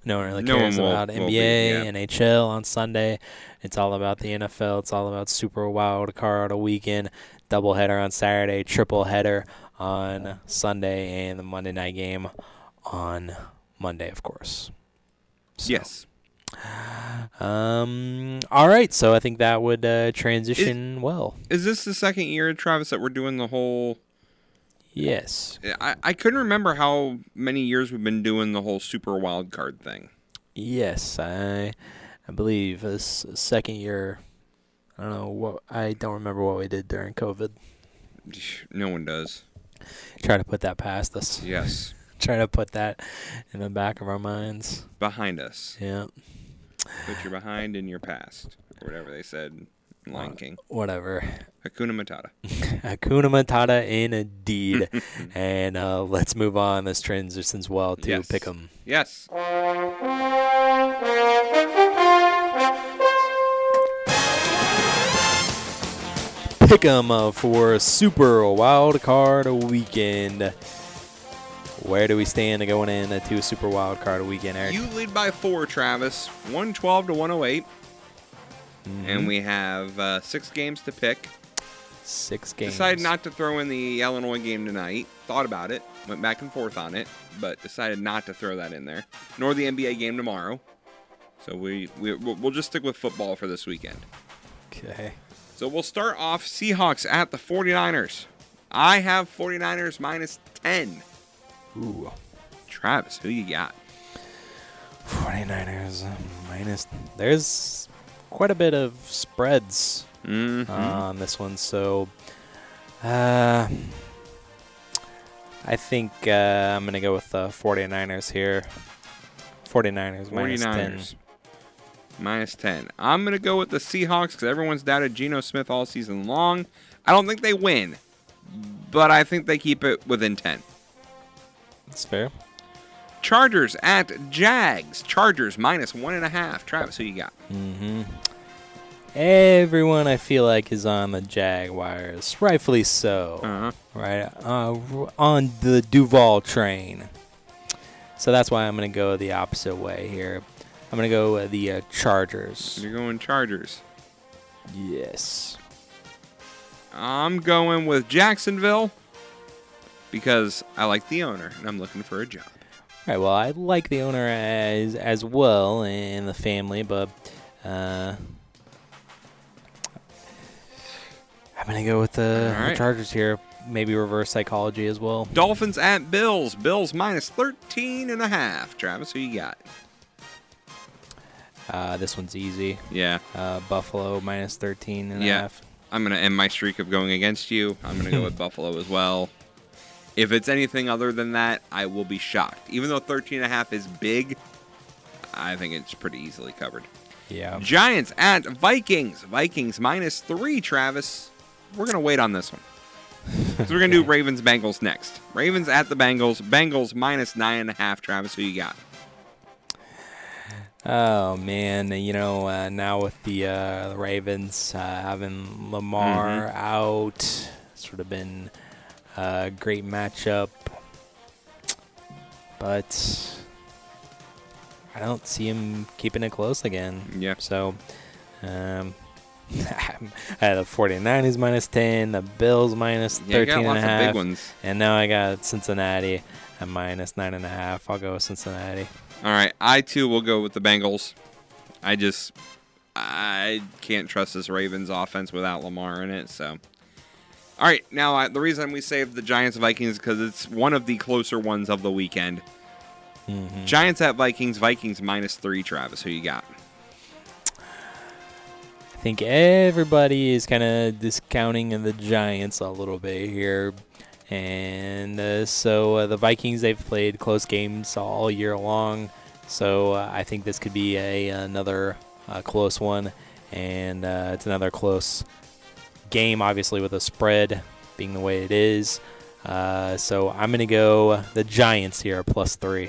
no one really No cares one will- about will be, NBA, yeah. NHL on Sunday. It's all about the NFL. It's all about Super Wild Card a weekend, doubleheader on Saturday, triple header on Sunday, and the Monday night game on Monday, of course. Yes. Um. All right. So I think that would uh, transition well. Is this the second year, Travis, that we're doing the whole? Yes. I, I couldn't remember how many years we've been doing the whole super wild card thing. Yes, I, I believe this second year. I don't know what I don't remember what we did during COVID. No one does. Try to put that past us. Yes. Try to put that in the back of our minds. Behind us. Yeah. Put your behind in your past, or whatever they said in Lion King. Whatever. Hakuna Matata. Hakuna Matata indeed. and uh, let's move on. This transitions well to Yes. pick 'em. Yes. pick 'em uh, for Super Wild Card Weekend. Where do we stand going into Super Wild Card Weekend, Eric? You lead by four, Travis. 112 to 108. And we have uh, six games to pick. Six games. Decided not to throw in the Illinois game tonight. Thought about it. Went back and forth on it, but decided not to throw that in there. Nor the NBA game tomorrow. So we, we we'll just stick with football for this weekend. Okay. So we'll start off Seahawks at the 49ers. I have 49ers minus 10. Ooh. Travis, who you got? 49ers uh, minus. There's quite a bit of spreads Mhm. on this one, so uh, I think uh, I'm going to go with the 49ers here. 49ers, minus 10. 49ers. Minus 10. I'm going to go with the Seahawks because everyone's doubted Geno Smith all season long. I don't think they win, but I think they keep it within 10. That's fair. Chargers at Jags. Chargers minus one and a half. Travis, who you got? hmm Everyone I feel like is on the Jaguars, rightfully so. Uh-huh. Right uh, on the Duval train. So that's why I'm going to go the opposite way here. I'm going to go uh, the uh, Chargers. You're going Chargers. Yes. I'm going with Jacksonville because I like the owner and I'm looking for a job. All right. Well, I like the owner as as well and the family, but uh, I'm going to go with the, All the. Chargers here. Maybe reverse psychology as well. Dolphins at Bills. Bills minus 13 and a half. Travis, who you got? Uh, this one's easy. Yeah. Uh, Buffalo minus 13 and a yeah. half. I'm going to end my streak of going against you. I'm going to go with Buffalo as well. If it's anything other than that, I will be shocked. Even though 13 and a half is big, I think it's pretty easily covered. Yeah. Giants at Vikings. Vikings minus three, Travis. We're going to wait on this one. so we're going to do Ravens Bengals next. Ravens at the Bengals. Bengals minus nine and a half, Travis. Who you got? Oh man, you know uh, now with the, uh, the Ravens uh, having Lamar Mm-hmm. out, sort of been a great matchup, but I don't see him keeping it close again. Yeah. So, um, I had the 49ers minus 10, the Bills minus Yeah, 13 got and a lots of big half, ones. and now I got Cincinnati at minus nine and a half. I'll go with Cincinnati. All right, I too will go with the Bengals. I just I can't trust this Ravens offense without Lamar in it. So, all right, now I, the reason we saved the Giants Vikings because it's one of the closer ones of the weekend. Mhm. Giants at Vikings. Vikings minus three. Travis, who you got? I think everybody is kind of discounting the Giants a little bit here. And uh, so uh, the Vikings, they've played close games all year long. So uh, I think this could be a another uh, close one. And uh, it's another close game, obviously, with a spread being the way it is. Uh, so I'm going to go the Giants here, plus three.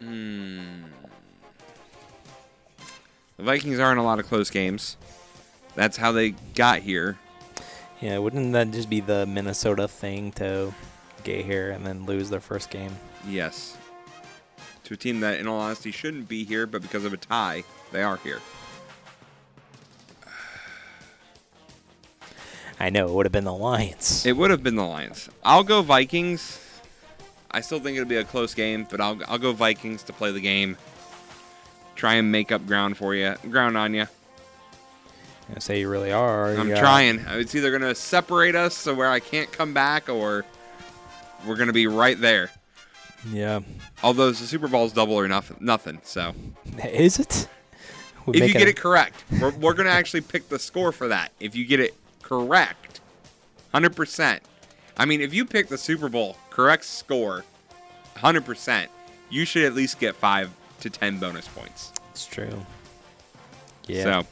Hmm. The Vikings are in a lot of close games. That's how they got here. Yeah, wouldn't that just be the Minnesota thing to get here and then lose their first game? Yes. To a team that, in all honesty, shouldn't be here, but because of a tie, they are here. I know it would have been the Lions. It would have been the Lions. I'll go Vikings. I still think it'll be a close game, but I'll I'll go Vikings to play the game. Try and make up ground for you, ground on you. I say you really are. I'm got- trying. It's either gonna separate us so where I can't come back, or we're gonna be right there. Yeah. Although the Super Bowl is double or nothing, nothing. So Is it? We if you get it correct, we're, we're gonna actually pick the score for that. If you get it correct, hundred percent. I mean, if you pick the Super Bowl correct score, hundred percent, you should at least get five to ten bonus points. It's true. Yeah. So,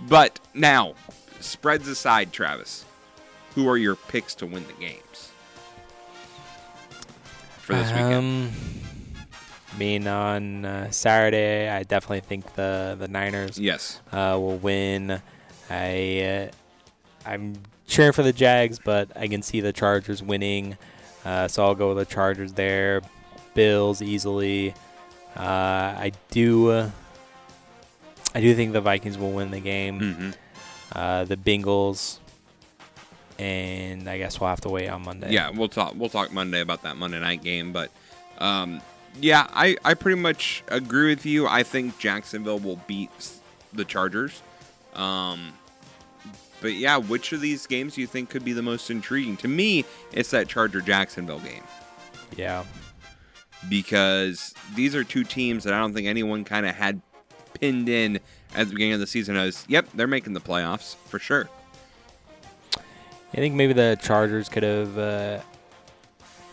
but now, spreads aside, Travis, who are your picks to win the games for this weekend? Um, I mean, on uh, Saturday, I definitely think the the Niners Yes. uh, will win. I uh, I'm cheering for the Jags, but I can see the Chargers winning. Uh, so I'll go with the Chargers there. Bills easily. Uh, I do. I do think the Vikings will win the game. Mm-hmm. Uh, the Bengals, and I guess we'll have to wait on Monday. Yeah, we'll talk. We'll talk Monday about that Monday night game, but um, yeah, I I pretty much agree with you. I think Jacksonville will beat the Chargers. Um, but yeah, which of these games do you think could be the most intriguing? To me, it's that Charger Jacksonville game. Yeah. Because these are two teams that I don't think anyone kind of had pinned in at the beginning of the season as, yep, they're making the playoffs for sure. I think maybe the Chargers could have. Uh,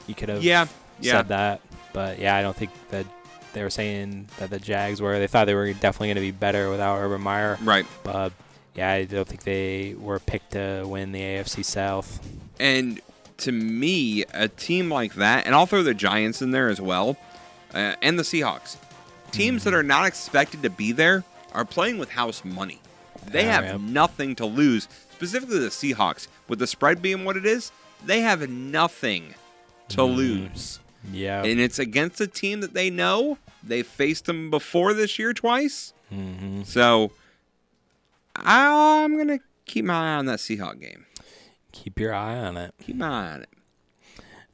you could have. Yeah, said yeah. that, but yeah, I don't think that they were saying that the Jags were. They thought they were definitely going to be better without Urban Meyer. Right. But yeah, I don't think they were picked to win the AFC South. And to me, a team like that, and I'll throw the Giants in there as well, uh, and the Seahawks, teams that are not expected to be there are playing with house money. They Yeah, have nothing to lose. Specifically, the Seahawks, with the spread being what it is, they have nothing to lose. Yeah. And it's against a team that they know. They faced them before this year twice. Mm-hmm. So I'm going to keep my eye on that Seahawk game. Keep your eye on it. Keep my eye on it.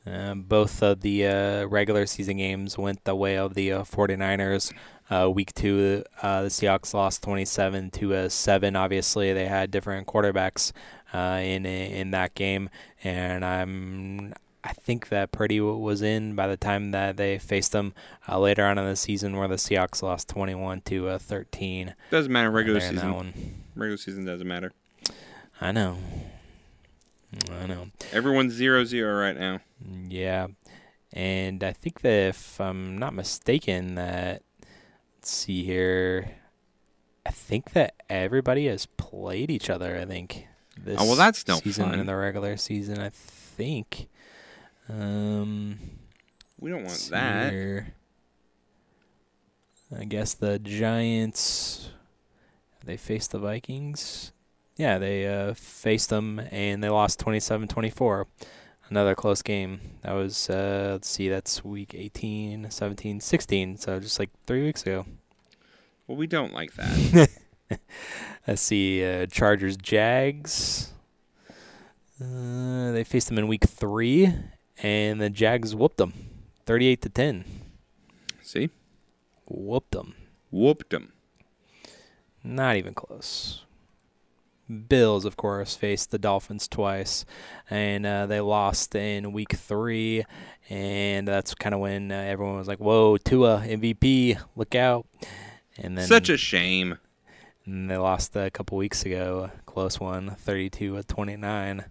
Uh, both of the uh, regular season games went the way of the uh, 49ers. Uh, week two, uh, the Seahawks lost 27 to uh, seven. Obviously, they had different quarterbacks uh, in in that game, and I'm I think that Purdy was in by the time that they faced them uh, later on in the season, where the Seahawks lost 21 to uh, 13. Doesn't matter regular season. one. Regular season doesn't matter. I know. I know. Everyone's zero zero right now. Yeah, and I think that if I'm not mistaken, that let's see here, I think that everybody has played each other. I think this Oh, well, that's no season fun. in the regular season. I think. Um, We don't want that. here. I guess the Giants. They faced the Vikings. Yeah, they uh, faced them and they lost 27-24. Another close game. That was uh, let's see, that's week 18, 17, 16, so just like 3 weeks ago. Well, we don't like that. Let's see, uh, Chargers Jags. Uh, they faced them in week 3 and the Jags whooped them 38 to 10. See? Whooped them. Whooped them. Not even close. Bills, of course, faced the Dolphins twice, and uh, they lost in Week Three, and that's kind of when uh, everyone was like, "Whoa, Tua MVP, look out!" And then Such a shame. And they lost a couple weeks ago, close one, 32 to 29.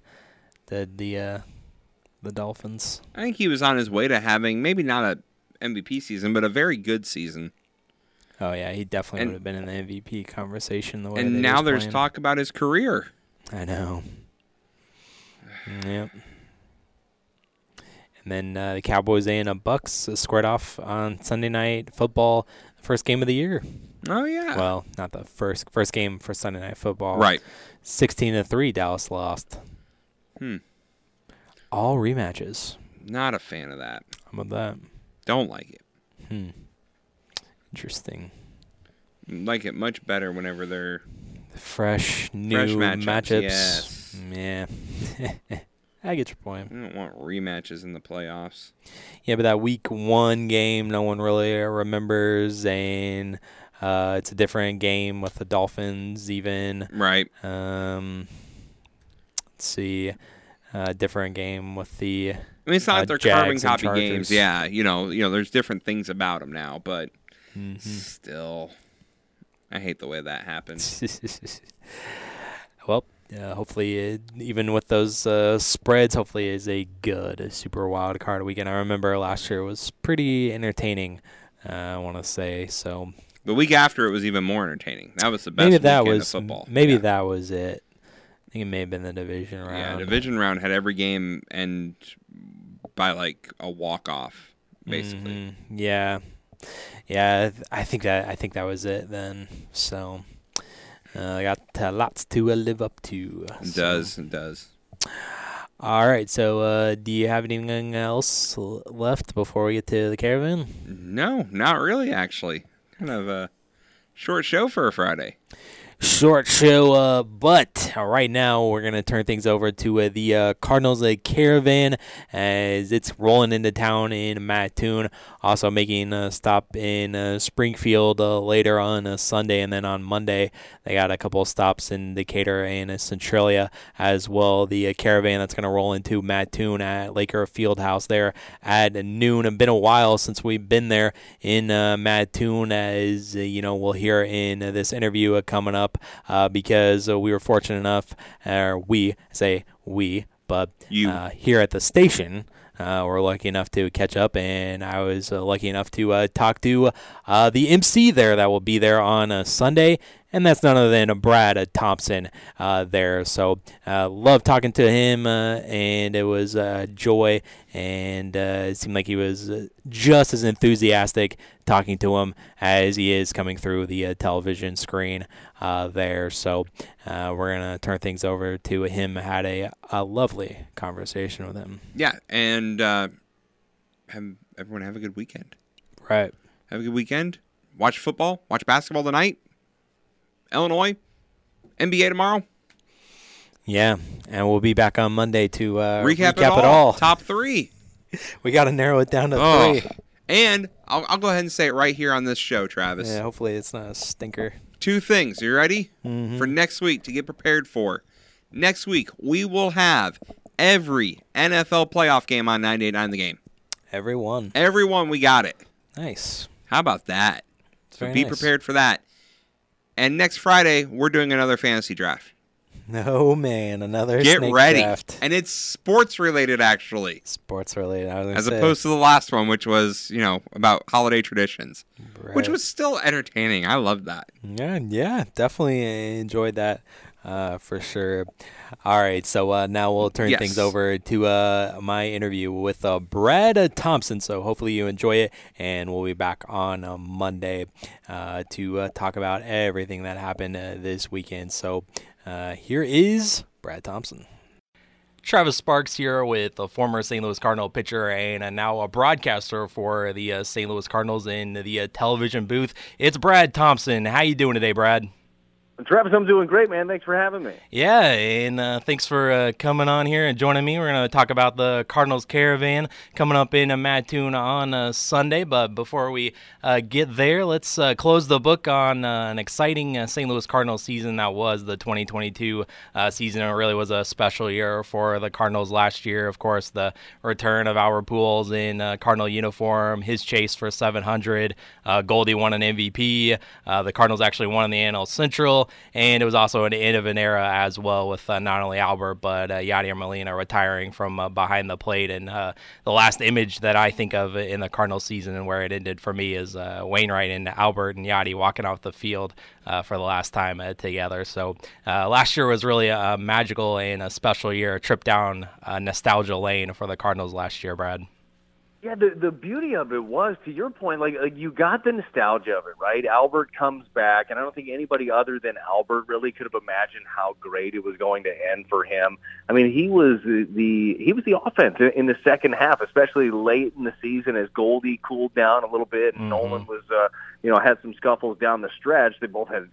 The the uh, the Dolphins. I think he was on his way to having maybe not a MVP season, but a very good season. Oh yeah, he definitely And- would have been in the MVP conversation. The way And now there's playing. talk about his career. I know. Yep. And then uh, the Cowboys and the Bucks squared off on Sunday night football, first game of the year. Oh yeah. Well, not the first first game for Sunday night football. Right. Sixteen to three, Dallas lost. Hmm. All rematches. Not a fan of that. How about that? Don't like it. Hmm. Interesting. Like it much better whenever they're Fresh new Fresh matchups, matchups. yes. Yeah. I get your point. I don't want rematches in the playoffs. Yeah, but that week one game, no one really remembers, and uh, it's a different game with the Dolphins, even. Right. Um, let's see, uh, different game with the. I mean, it's not uh, like they're carbon Jags and copy games. Yeah, you know, you know, there's different things about them now, but Mhm. still, I hate the way that happens. well, uh, hopefully, uh, even with those uh, spreads, hopefully is a good super wild card weekend. I remember last year was pretty entertaining. Uh, I want to say so. the week after, it was even more entertaining. That was the best maybe that weekend was of football. maybe that was it. I think it may have been the division round. Yeah, division round had every game and by like a walk off, basically. Mhm. Yeah, yeah. I think that I think that was it then. So, Uh, got uh, lots to uh, live up to. It So- does. It does. All right. So, uh, do you have anything else left before we get to the caravan? No, not really. Actually, kind of a short show for a Friday. Short show, uh, but uh, right now we're gonna turn things over to uh, the uh, Cardinals uh, caravan as it's rolling into town in Mattoon. Also making a stop in uh, Springfield uh, later on Sunday, and then on Monday they got a couple stops in Decatur and Centralia as well. The caravan that's gonna roll into Mattoon at Laker Fieldhouse there at noon. It's been a while since we've been there in Mattoon, as you know we'll hear in this interview coming up uh, because uh, we were fortunate enough, or we say we, but Uh, here at the station. Uh, we're lucky enough to catch up, and I was uh, lucky enough to uh, talk to uh, the MC there that will be there on uh, Sunday, and that's none other than Brad Thompson uh, there. So, uh, love talking to him, uh, and it was uh, joy, and uh, it seemed like he was uh, just as enthusiastic talking to him as he is coming through the uh, television screen uh, there. So, uh, we're gonna turn things over to him. Had a, a lovely conversation with him. Yeah, and uh, have everyone have a good weekend. Right. Have a good weekend. Watch football. Watch basketball tonight. Illinois, NBA tomorrow. Yeah, and we'll be back on Monday to uh, recap, recap, it, all. Top three. we got to narrow it down to Oh. three. And I'll, I'll go ahead and say it right here on this show, Travis. Yeah, hopefully it's not a stinker. Two things. Are You ready? Mhm. For next week to get prepared for. Next week, we will have every NFL playoff game on 98.9 The Game. Every one. Every one, we got it. Nice. How about that? So Very be nice. prepared for that. And next Friday, we're doing another fantasy draft. No man, another Get snake ready. draft. And it's sports related, actually, Sports related. As say. opposed to the last one, which was, you know, about holiday traditions, which was still entertaining. I loved that. Yeah, yeah, definitely enjoyed that uh, for sure. All right, so uh, now we'll turn Yes. things over to uh, my interview with uh, Brad Thompson. So hopefully you enjoy it, and we'll be back on uh, Monday uh, to uh, talk about everything that happened uh, this weekend. So uh, here is Brad Thompson. Travis Sparks here with a former St. Louis Cardinal pitcher and uh, now a broadcaster for the uh, St. Louis Cardinals in the uh, television booth. It's Brad Thompson. How you doing today, Brad? Travis, I'm doing great, man. Thanks for having me. Yeah, and uh, thanks for uh, coming on here and joining me. We're going to talk about the Cardinals Caravan coming up in uh, Mattoon on uh, Sunday. But before we uh, get there, let's uh, close the book on uh, an exciting St. Louis Cardinals season that was the 2022 uh, season. It really was a special year for the Cardinals last year. Of course, the return of our Pools in Cardinal uniform, his chase for 700. Uh, Goldie won an MVP. The Cardinals actually won in the NL Central, and it was also an end of an era as well with uh, not only Albert but uh, Yadier Molina retiring from uh, behind the plate. And uh, the last image that I think of in the Cardinals season and where it ended for me is uh, Wainwright and Albert and Yadi walking off the field uh, for the last time together. So last year was really a magical and a special year, a trip down nostalgia lane for the Cardinals last year, Brad. Yeah, the the beauty of it was, to your point, like, like you got the nostalgia of it, right? Albert comes back, and I don't think anybody other than Albert really could have imagined how great it was going to end for him. I mean, he was the, the he was the offense in- the second half, especially late in the season as Goldie cooled down a little bit, and Nolan was, uh, you know, had some scuffles down the stretch. They both had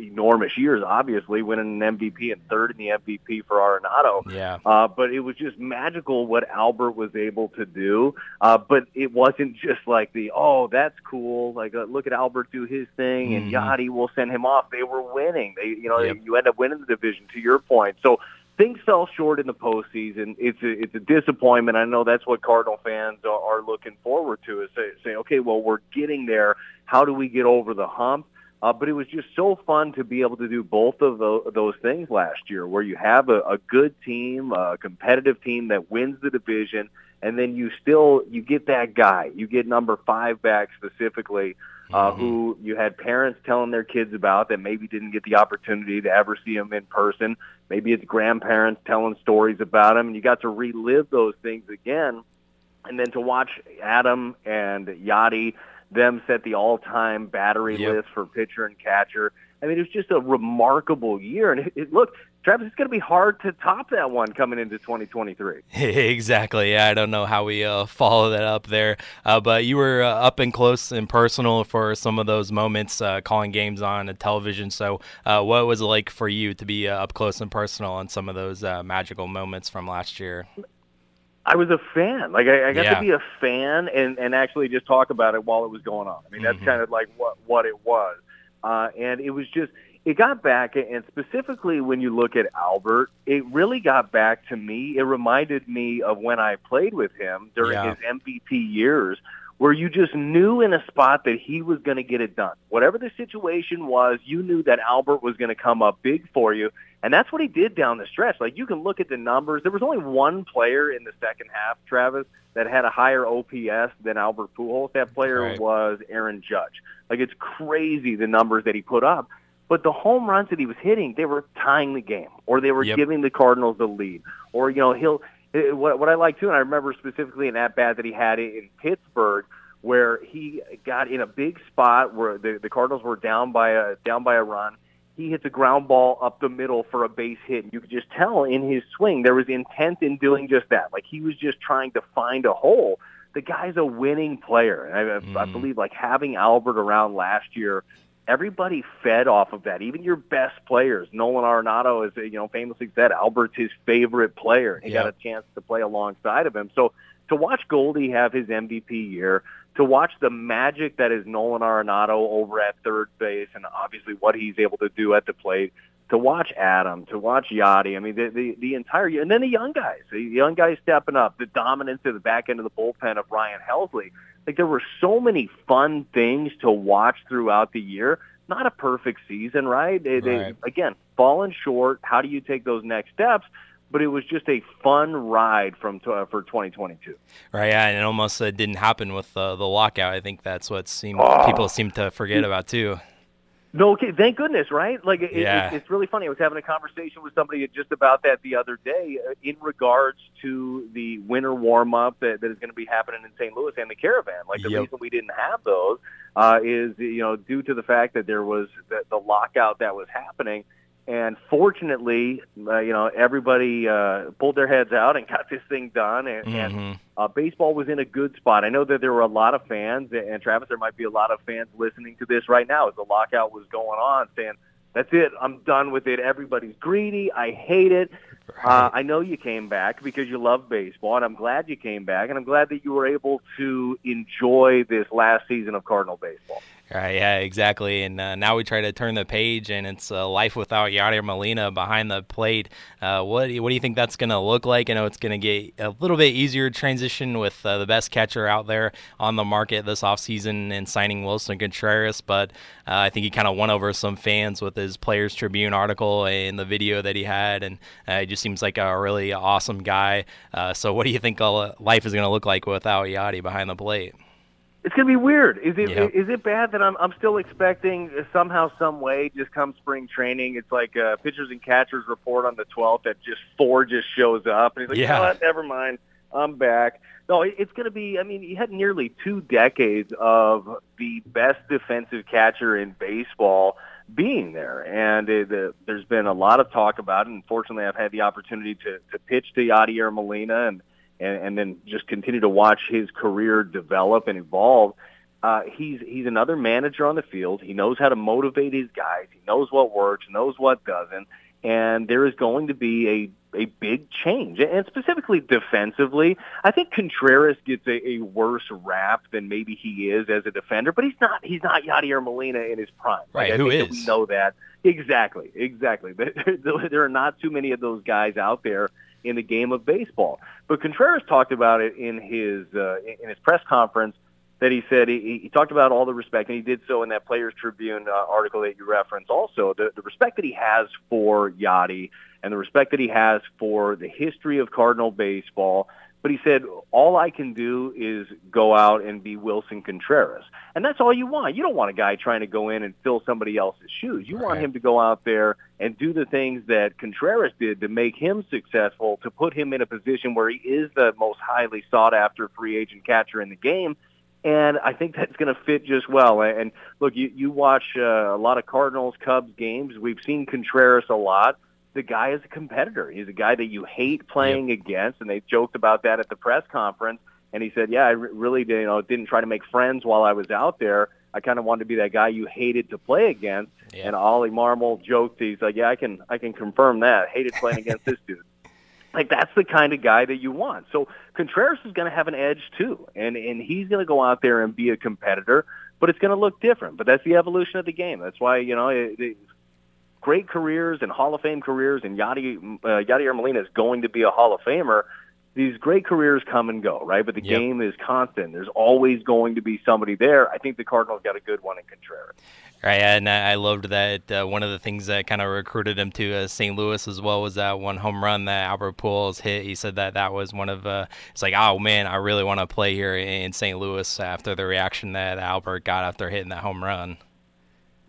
enormous years, obviously, winning an MVP and third in the MVP for Arenado. Yeah. Uh, but it was just magical what Albert was able to do. Uh, but it wasn't just like the, oh, that's cool. Like, uh, look at Albert do his thing and Mhm. Yadi will send him off. They were winning. They, you know, Yep. you end up winning the division to your point. So things fell short in the postseason. It's a, it's a disappointment. I know that's what Cardinal fans are, are looking forward to is say, saying, okay, well, we're getting there. How do we get over the hump? Uh, but it was just so fun to be able to do both of tho- those things last year, where you have a, a good team, a competitive team that wins the division, and then you still you get that guy, you get number five back specifically, uh, who you had parents telling their kids about that maybe didn't get the opportunity to ever see him in person. Maybe it's grandparents telling stories about him, and you got to relive those things again and then to watch Adam and Yadi them set the all-time battery Yep. list for pitcher and catcher. I mean, it was just a remarkable year. And it, it look, Travis, it's going to be hard to top that one coming into 2023. exactly. Yeah, I don't know how we uh, follow that up there, uh, but you were uh, up and close and personal for some of those moments, uh, calling games on a television. So, uh, what was it like for you to be uh, up close and personal on some of those uh, magical moments from last year? I was a fan. Like I, I got Yeah. to be a fan and and actually just talk about it while it was going on. I mean, that's Mhm. kind of like what what it was. Uh, and it was just it got back, and specifically when you look at Albert, it really got back to me. It reminded me of when I played with him during Yeah. his MVP years, where you just knew in a spot that he was going to get it done. Whatever the situation was, you knew that Albert was going to come up big for you. And that's what he did down the stretch. Like you can look at the numbers. There was only one player in the second half, Travis, that had a higher OPS than Albert Pujols. That player Right. was Aaron Judge. Like it's crazy the numbers that he put up. But the home runs that he was hitting, they were tying the game, or they were Yep. giving the Cardinals the lead, or you know he'll. eh, What what I like too, and I remember specifically in that bat that he had in Pittsburgh, where he got in a big spot where the the Cardinals were down by a down by a run. He hits a ground ball up the middle for a base hit, and you could just tell in his swing there was intent in doing just that. Like he was just trying to find a hole. The guy's a winning player. And I, I Mhm. believe like having Albert around last year everybody fed off of that. Even your best players. Nolan Arenado is, you know, famously said Albert's his favorite player. and He got a chance to play alongside of him. So to watch Goldie have his MVP year, to watch the magic that is Nolan Arenado over at third base, and obviously what he's able to do at the plate. To watch Adam, to watch Yadi, I mean the, the the entire year, and then the young guys, the young guys stepping up, the dominance of the back end of the bullpen of Ryan Helsley. Like there were so many fun things to watch throughout the year. Not a perfect season, right? They, they, Right. again, falling short. How do you take those next steps? But it was just a fun ride from tw- for 2022. Right, yeah, and it almost uh, didn't happen with uh, the lockout. I think that's what seemed Oh. people seem to forget about too. No, okay, thank goodness, right? Like, it, Yeah. it, it's really funny. I was having a conversation with somebody just about that the other day uh, in regards to the winter warm up that, that is going to be happening in St. Louis and the Caravan. Like, the Yep. reason we didn't have those uh, is, you know, due to the fact that there was the, the lockout that was happening. And fortunately, uh, you know, everybody uh, pulled their heads out and got this thing done. And, and Mhm. uh, baseball was in a good spot. I know that there were a lot of fans, and Travis, there might be a lot of fans listening to this right now as the lockout was going on, saying, "That's it, I'm done with it. Everybody's greedy. I hate it." Uh, I know you came back because you love baseball, and I'm glad you came back, and I'm glad that you were able to enjoy this last season of Cardinal baseball. Right, yeah, exactly. And uh, now we try to turn the page, and it's uh, life without Yadier Molina behind the plate. Uh, what what do you think that's going to look like? I know it's going to get a little bit easier transition with uh, the best catcher out there on the market this offseason and signing Willson Contreras, but uh, I think he kind of won over some fans with his Players Tribune article and the video that he had, and uh, he just seems like a really awesome guy. So, what do you think life is going to look like without Yadi behind the plate? It's gonna be weird. Is it Yeah. is it bad that I'm I'm still expecting somehow, some way, just come spring training, it's like uh, pitchers and catchers report on the 12th that just four just shows up, and he's like, Yeah. "You know what? never mind, I'm back. No, it's gonna be. I mean, you had nearly two decades of the best defensive catcher in baseball being there, and it, uh, there's been a lot of talk about it. Unfortunately, I've had the opportunity to to pitch to Yadier Molina and and, and then just continue to watch his career develop and evolve. Uh, he's he's another manager on the field. He knows how to motivate his guys. He knows what works, knows what doesn't, and there is going to be a a big change. And specifically defensively, I think Contreras gets a, a worse rap than maybe he is as a defender. But he's not he's not Yadier Molina in his prime. Right, I who is? we know that exactly, exactly. There there are not too many of those guys out there in the game of baseball. But Contreras talked about it in his uh, in his press conference that he said he, he talked about all the respect, and he did so in that Players Tribune uh, article that you referenced. Also, the, the respect that he has for Yadi and the respect that he has for the history of Cardinal baseball. But he said, all I can do is go out and be Willson Contreras. And that's all you want. You don't want a guy trying to go in and fill somebody else's shoes. You want him to go out there and do the things that Contreras did to make him successful, to put him in a position where he is the most highly sought after free agent catcher in the game. And I think that's going to fit just well. And look, you, you watch uh, a lot of Cardinals Cubs games. We've seen Contreras a lot. The guy is a competitor. He's a guy that you hate playing yep. against, and they joked about that at the press conference. And he said, "Yeah, I really did, you know didn't try to make friends while I was out there. I kind of wanted to be that guy you hated to play against." Yeah. And Oli Marmol joked, he's like, "Yeah, I can I can confirm that. Hated playing against this dude." Like that's the kind of guy that you want. So Contreras is going to have an edge too, and and he's going to go out there and be a competitor, but it's going to look different. But that's the evolution of the game. That's why you know it, it, great careers and Hall of Fame careers, and Yadi uh, Yadier Molina is going to be a Hall of Famer these great careers come and go, right? But the yep. game is constant. There's always going to be somebody there. I think the Cardinals got a good one in Contreras. Right, and I loved that. Uh, one of the things that kind of recruited him to uh, St. Louis as well was that one home run that Albert Pujols hit. He said that that was one of. Uh, it's like, oh man, I really want to play here in St. Louis after the reaction that Albert got after hitting that home run.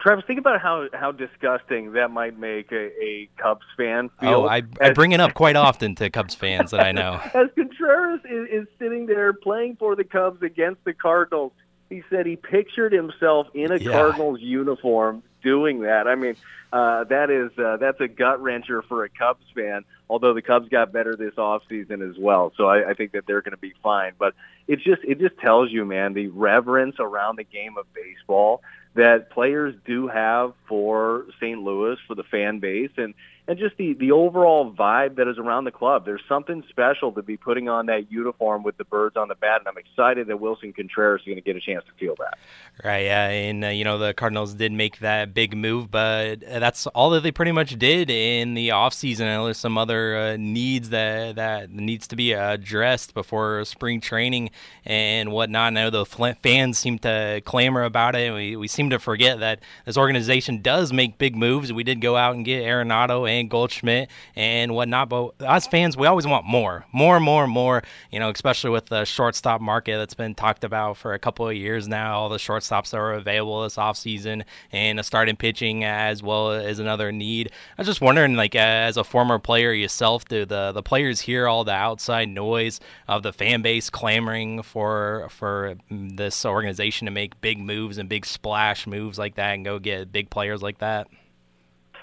Travis, think about how how disgusting that might make a, a Cubs fan feel. Oh, I, I bring it up quite often to Cubs fans that I know. As Contreras is, is sitting there playing for the Cubs against the Cardinals, he said he pictured himself in a yeah. Cardinals uniform doing that. I mean, uh, that is uh, that's a gut wrencher for a Cubs fan. Although the Cubs got better this off season as well, so I, I think that they're going to be fine. But it's just it just tells you, man, the reverence around the game of baseball that players do have for St. Louis, for the fan base, and and just the the overall vibe that is around the club. There's something special to be putting on that uniform with the birds on the bat, and I'm excited that Willson Contreras is going to get a chance to feel that. Right, yeah, and uh, you know the Cardinals did make that big move, but that's all that they pretty much did in the offseason. And there's some other uh, needs that that needs to be addressed before spring training and whatnot. I know the fans seem to clamor about it. We we seem to forget that this organization does make big moves. We did go out and get Arenado and Goldschmidt and whatnot. But us fans, we always want more, more, more, more. You know, especially with the shortstop market that's been talked about for a couple of years now. All the shortstops that are available this offseason and a starting pitching as well as another need. I was just wondering, like, as a former player yourself, do the the players hear all the outside noise of the fan base clamoring for for this organization to make big moves and big splash moves like that and go get big players like that?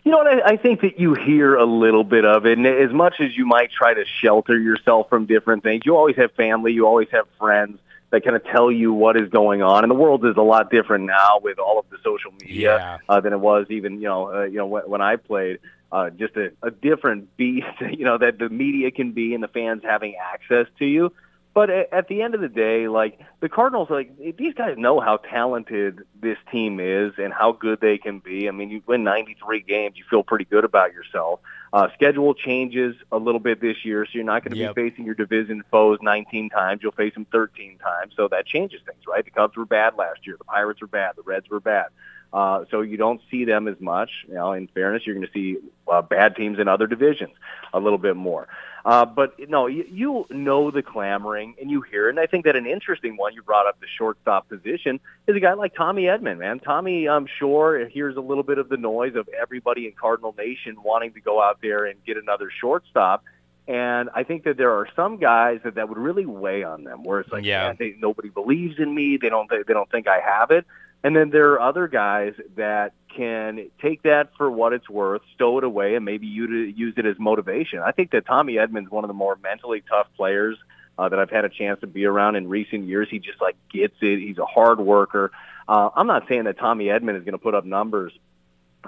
You know what? I, I think that you hear a little bit of it, and as much as you might try to shelter yourself from different things, you always have family, you always have friends that kind of tell you what is going on. And the world is a lot different now with all of the social media yeah. uh, than it was even you know uh, you know when, when I played. Uh, just a, a different beast, you know, that the media can be and the fans having access to you. But at the end of the day, like the Cardinals, like these guys know how talented this team is and how good they can be. I mean, you win 93 games, you feel pretty good about yourself. Uh, schedule changes a little bit this year, so you're not going to yep. be facing your division foes 19 times. You'll face them 13 times, so that changes things, right? The Cubs were bad last year. The Pirates were bad. The Reds were bad. Uh, so you don't see them as much. You know, in fairness, you're going to see uh, bad teams in other divisions a little bit more. Uh, but no, you, you know the clamoring and you hear it. And I think that an interesting one you brought up the shortstop position is a guy like Tommy Edman. man. Tommy, I'm sure, hears a little bit of the noise of everybody in Cardinal Nation wanting to go out there and get another shortstop. And I think that there are some guys that that would really weigh on them, where it's like, yeah, man, they, nobody believes in me. They don't. They, they don't think I have it. And then there are other guys that can take that for what it's worth, stow it away, and maybe use it as motivation. I think that Tommy Edman's one of the more mentally tough players uh, that I've had a chance to be around in recent years. He just like gets it. He's a hard worker. Uh, I'm not saying that Tommy Edman is going to put up numbers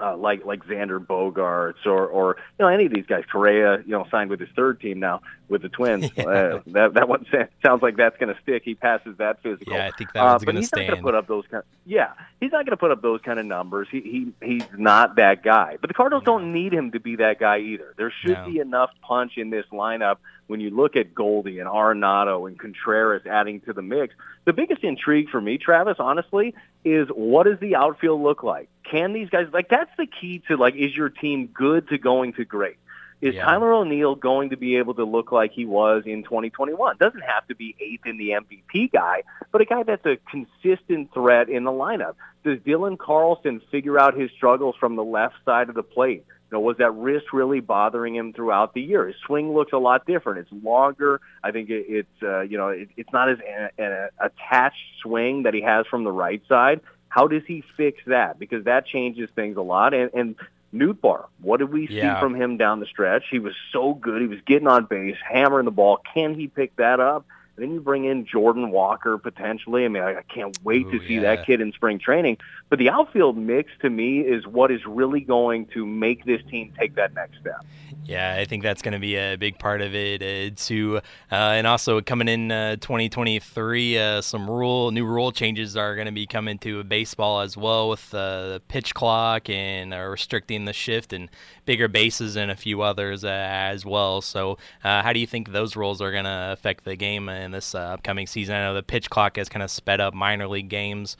uh, like like Xander Bogaerts or or you know any of these guys. Correa, you know, signed with his third team now with the Twins. Yeah. Uh, that that one sounds like that's going to stick. He passes that physical. Yeah, I think that one's uh, going to stand. stand. Not gonna put up those kind. yeah, he's not going to put up those kind of numbers. He he he's not that guy. But the Cardinals no. don't need him to be that guy either. There should no. be enough punch in this lineup when you look at Goldie and Arenado and Contreras adding to the mix. The biggest intrigue for me, Travis, honestly, is what does the outfield look like? Can these guys like that's the key to like is your team good to going to great? Is Yeah. Tyler O'Neill going to be able to look like he was in 2021? Doesn't have to be eighth in the MVP guy, but a guy that's a consistent threat in the lineup. Does Dylan Carlson figure out his struggles from the left side of the plate? You know, was that wrist really bothering him throughout the year? His swing looks a lot different. It's longer. I think it, it's uh, you know it, it's not as a, a attached swing that he has from the right side. How does he fix that? Because that changes things a lot. And, and Nootbaar, what did we see from him down the stretch? He was so good. He was getting on base, hammering the ball. Can he pick that up? And then you bring in Jordan Walker potentially. I mean, I, I can't wait to see that kid in spring training. But the outfield mix to me is what is really going to make this team take that next step. Yeah, I think that's going to be a big part of it uh, too. Uh, and also coming in uh, 2023, uh, some rule new rule changes are going to be coming to baseball as well with uh, the pitch clock and uh, restricting the shift and bigger bases and a few others uh, as well. So, uh, how do you think those rules are going to affect the game in this uh, upcoming season? I know the pitch clock has kind of sped up minor league games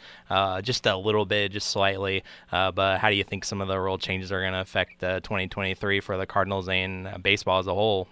just a little bit, just slightly. But how do you think some of the rule changes are going to affect uh, 2023 for the Cardinals and baseball as a whole?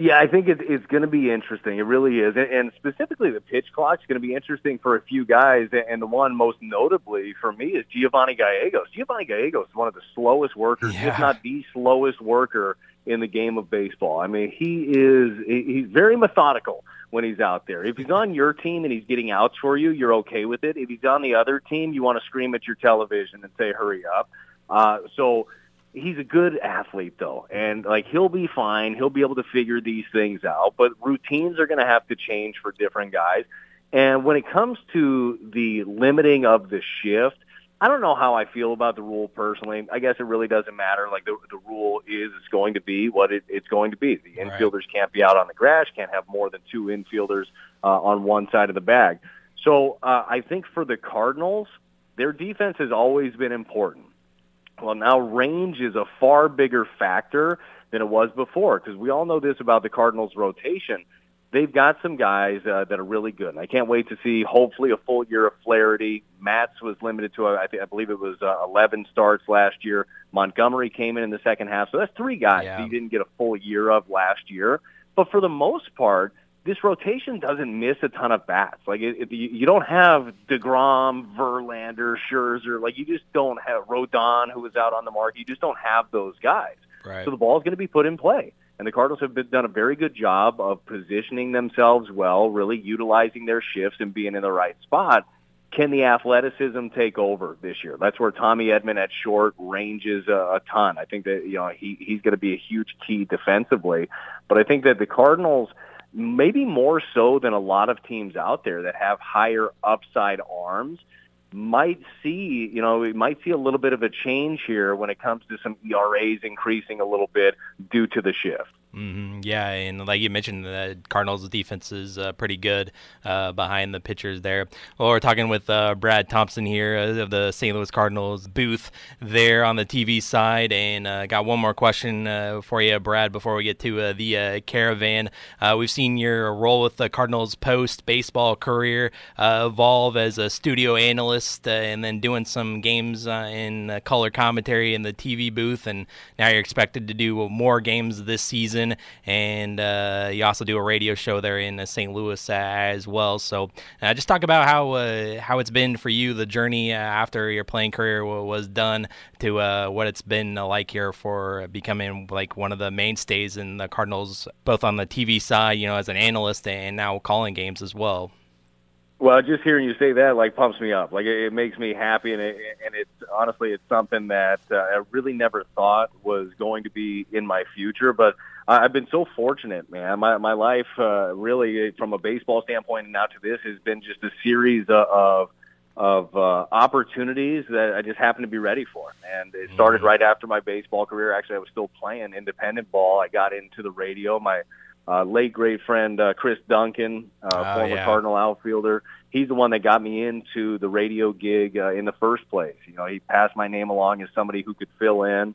Yeah, I think it, it's going to be interesting. It really is, and, and specifically the pitch clock is going to be interesting for a few guys. And the one most notably for me is Giovanny Gallegos. Giovanny Gallegos is one of the slowest workers, if not the slowest worker in the game of baseball. I mean, he is he's very methodical when he's out there. If he's on your team and he's getting outs for you, you're okay with it. If he's on the other team, you want to scream at your television and say, "Hurry up!" Uh, so he's a good athlete though and like he'll be fine he'll be able to figure these things out but routines are going to have to change for different guys and when it comes to the limiting of the shift I don't know how I feel about the rule personally. I guess it really doesn't matter. Like the the rule is it's going to be what it, it's going to be. The infielders can't be out on the grass, can't have more than two infielders uh, on one side of the bag. So uh, I think for the Cardinals, their defense has always been important. Well, now range is a far bigger factor than it was before because we all know this about the Cardinals' rotation. They've got some guys uh, that are really good. And I can't wait to see hopefully a full year of Flaherty. Matz was limited to, uh, I, think, I believe it was uh, 11 starts last year. Montgomery came in in the second half. So that's three guys that you didn't get a full year of last year. But for the most part, this rotation doesn't miss a ton of bats. Like it, it, you you don't have Degrom, Verlander, Scherzer. Like you just don't have Rodon, who was out on the market. You just don't have those guys. Right. So the ball is going to be put in play. And the Cardinals have been, done a very good job of positioning themselves well, really utilizing their shifts and being in the right spot. Can the athleticism take over this year? That's where Tommy Edman at short ranges a, a ton. I think that you know he he's going to be a huge key defensively, but I think that the Cardinals maybe more so than a lot of teams out there that have higher upside arms might see, you know, we might see a little bit of a change here when it comes to some ERAs increasing a little bit due to the shift. Hmm Yeah, and like you mentioned, the Cardinals' defense is uh, pretty good uh, behind the pitchers there. Well, we're talking with uh, Brad Thompson here uh, of the St. Louis Cardinals booth there on the TV side, and uh, got one more question uh, for you, Brad, before we get to the caravan. We've seen your role with the Cardinals post baseball career evolve as a studio analyst and then doing some games in color commentary in the TV booth, and now you're expected to do more games this season, and uh, you also do a radio show there in uh, St. Louis as well. So, uh, just talk about how uh, how it's been for you, the journey after your playing career wa- was done, to what it's been like here for becoming like one of the mainstays in the Cardinals, both on the TV side, you know, as an analyst, and now calling games as well. Well, just hearing you say that like pumps me up. Like it, it makes me happy, and it, and it's honestly it's something that uh, I really never thought was going to be in my future. But I've been so fortunate, man. My my life uh, really, from a baseball standpoint, and now to this, has been just a series of of, uh, opportunities that I just happened to be ready for. And it started right after my baseball career. Actually, I was still playing independent ball. I got into the radio. My uh, late great friend uh, Chris Duncan, uh, Oh, former yeah. Cardinal outfielder. He's the one that got me into the radio gig uh, in the first place. You know, he passed my name along as somebody who could fill in,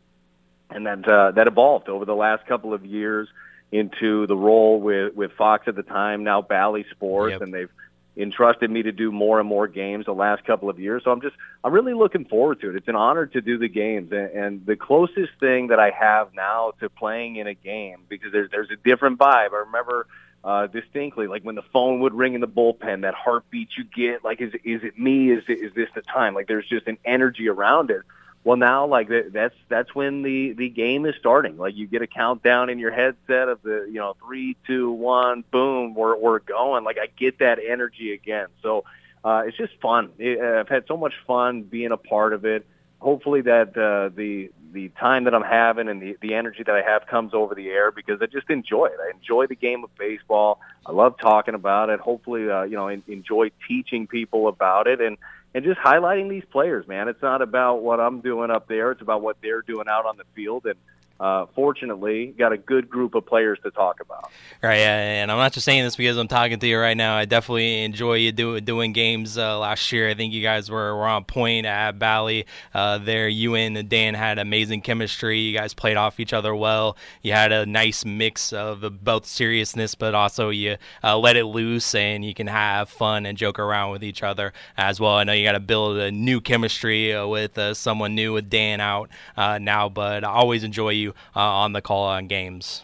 and that uh, that evolved over the last couple of years into the role with with Fox at the time, now Bally Sports, and they've entrusted me to do more and more games the last couple of years. So I'm just I'm really looking forward to it. It's an honor to do the games, and, and the closest thing that I have now to playing in a game because there's there's a different vibe. I remember uh, distinctly, like when the phone would ring in the bullpen, that heartbeat you get, like is is it me? Is it, is this the time? Like there's just an energy around it. Well, now like that, that's that's when the the game is starting. Like you get a countdown in your headset of the you know three, two, one, boom, we're we're going. Like I get that energy again. So uh, it's just fun. It, uh, I've had so much fun being a part of it. Hopefully that uh, the the time that I'm having and the, the energy that I have comes over the air because I just enjoy it. I enjoy the game of baseball. I love talking about it. Hopefully, uh, you know, en- enjoy teaching people about it and and just highlighting these players, man. It's not about what I'm doing up there. It's about what they're doing out on the field. And uh, fortunately, got a good group of players to talk about. Right, and I'm not just saying this because I'm talking to you right now. I definitely enjoy you do, doing games uh, last year. I think you guys were, were on point at Bally. Uh, there, you and Dan had amazing chemistry. You guys played off each other well. You had a nice mix of both seriousness, but also you uh, let it loose, and you can have fun and joke around with each other as well. I know you got to build a new chemistry uh, with uh, someone new with Dan out now, but I always enjoy you uh, on the call on games.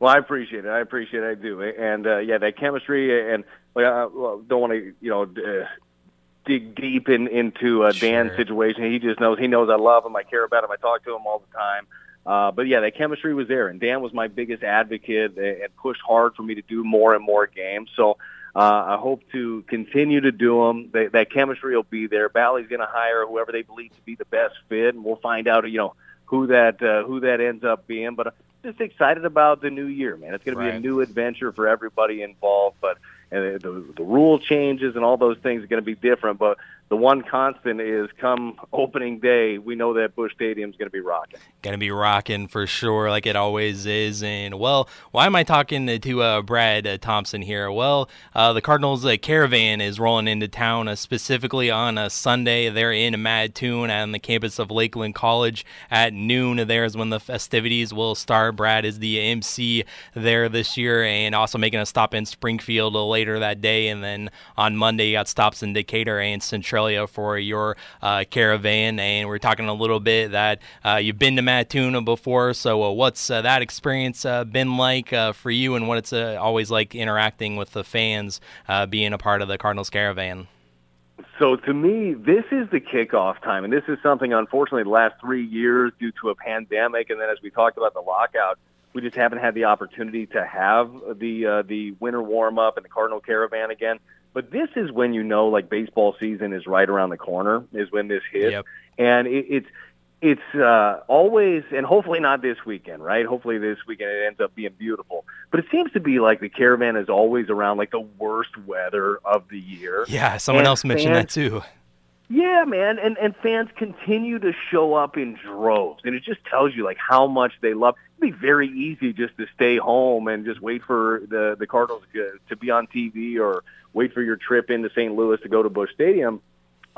Well, I appreciate it. I appreciate it. I do. And uh, yeah, that chemistry and well, I don't want to you know uh, dig deep in into uh, Dan's Sure. situation. He just knows he knows I love him. I care about him. I talk to him all the time. Uh, but yeah, that chemistry was there, and Dan was my biggest advocate and pushed hard for me to do more and more games. So uh, I hope to continue to do them. That, that chemistry will be there. Bally's going to hire whoever they believe to be the best fit, and we'll find out. You know who that uh, who that ends up being. But I'm just excited about the new year, man. It's going to be a new adventure for everybody involved. But and the, the rule changes and all those things are going to be different. But the one constant is come opening day, we know that Busch Stadium is going to be rocking. Gonna be rocking for sure, like it always is. And well, why am I talking to uh, Brad uh, Thompson here? Well, uh, the Cardinals uh, caravan is rolling into town, uh, specifically on a Sunday. They're in Mattoon on the campus of Lakeland College at noon. There's when the festivities will start. Brad is the MC there this year, and also making a stop in Springfield later that day. And then on Monday, you got stops in Decatur and Centralia for your uh, caravan. And we're talking a little bit that uh, you've been to Mattoon before. So, uh, what's that experience been like for you, and what it's always like interacting with the fans, being a part of the Cardinals caravan? So to me, this is the kickoff time, and this is something, unfortunately, the last three years due to a pandemic, and then as we talked about the lockout, we just haven't had the opportunity to have the uh, the winter warm up and the Cardinal Caravan again. But this is when you know, like baseball season is right around the corner, is when this hits, Yep. and it, it's it's uh, always, and hopefully not this weekend, right? Hopefully this weekend it ends up being beautiful. But it seems to be like the caravan is always around like the worst weather of the year. Yeah, someone And else mentioned that too. Yeah, man, and and fans continue to show up in droves, and it just tells you like how much they love. Be very easy just to stay home and just wait for the the Cardinals to, to be on TV or wait for your trip into St. Louis to go to Busch Stadium.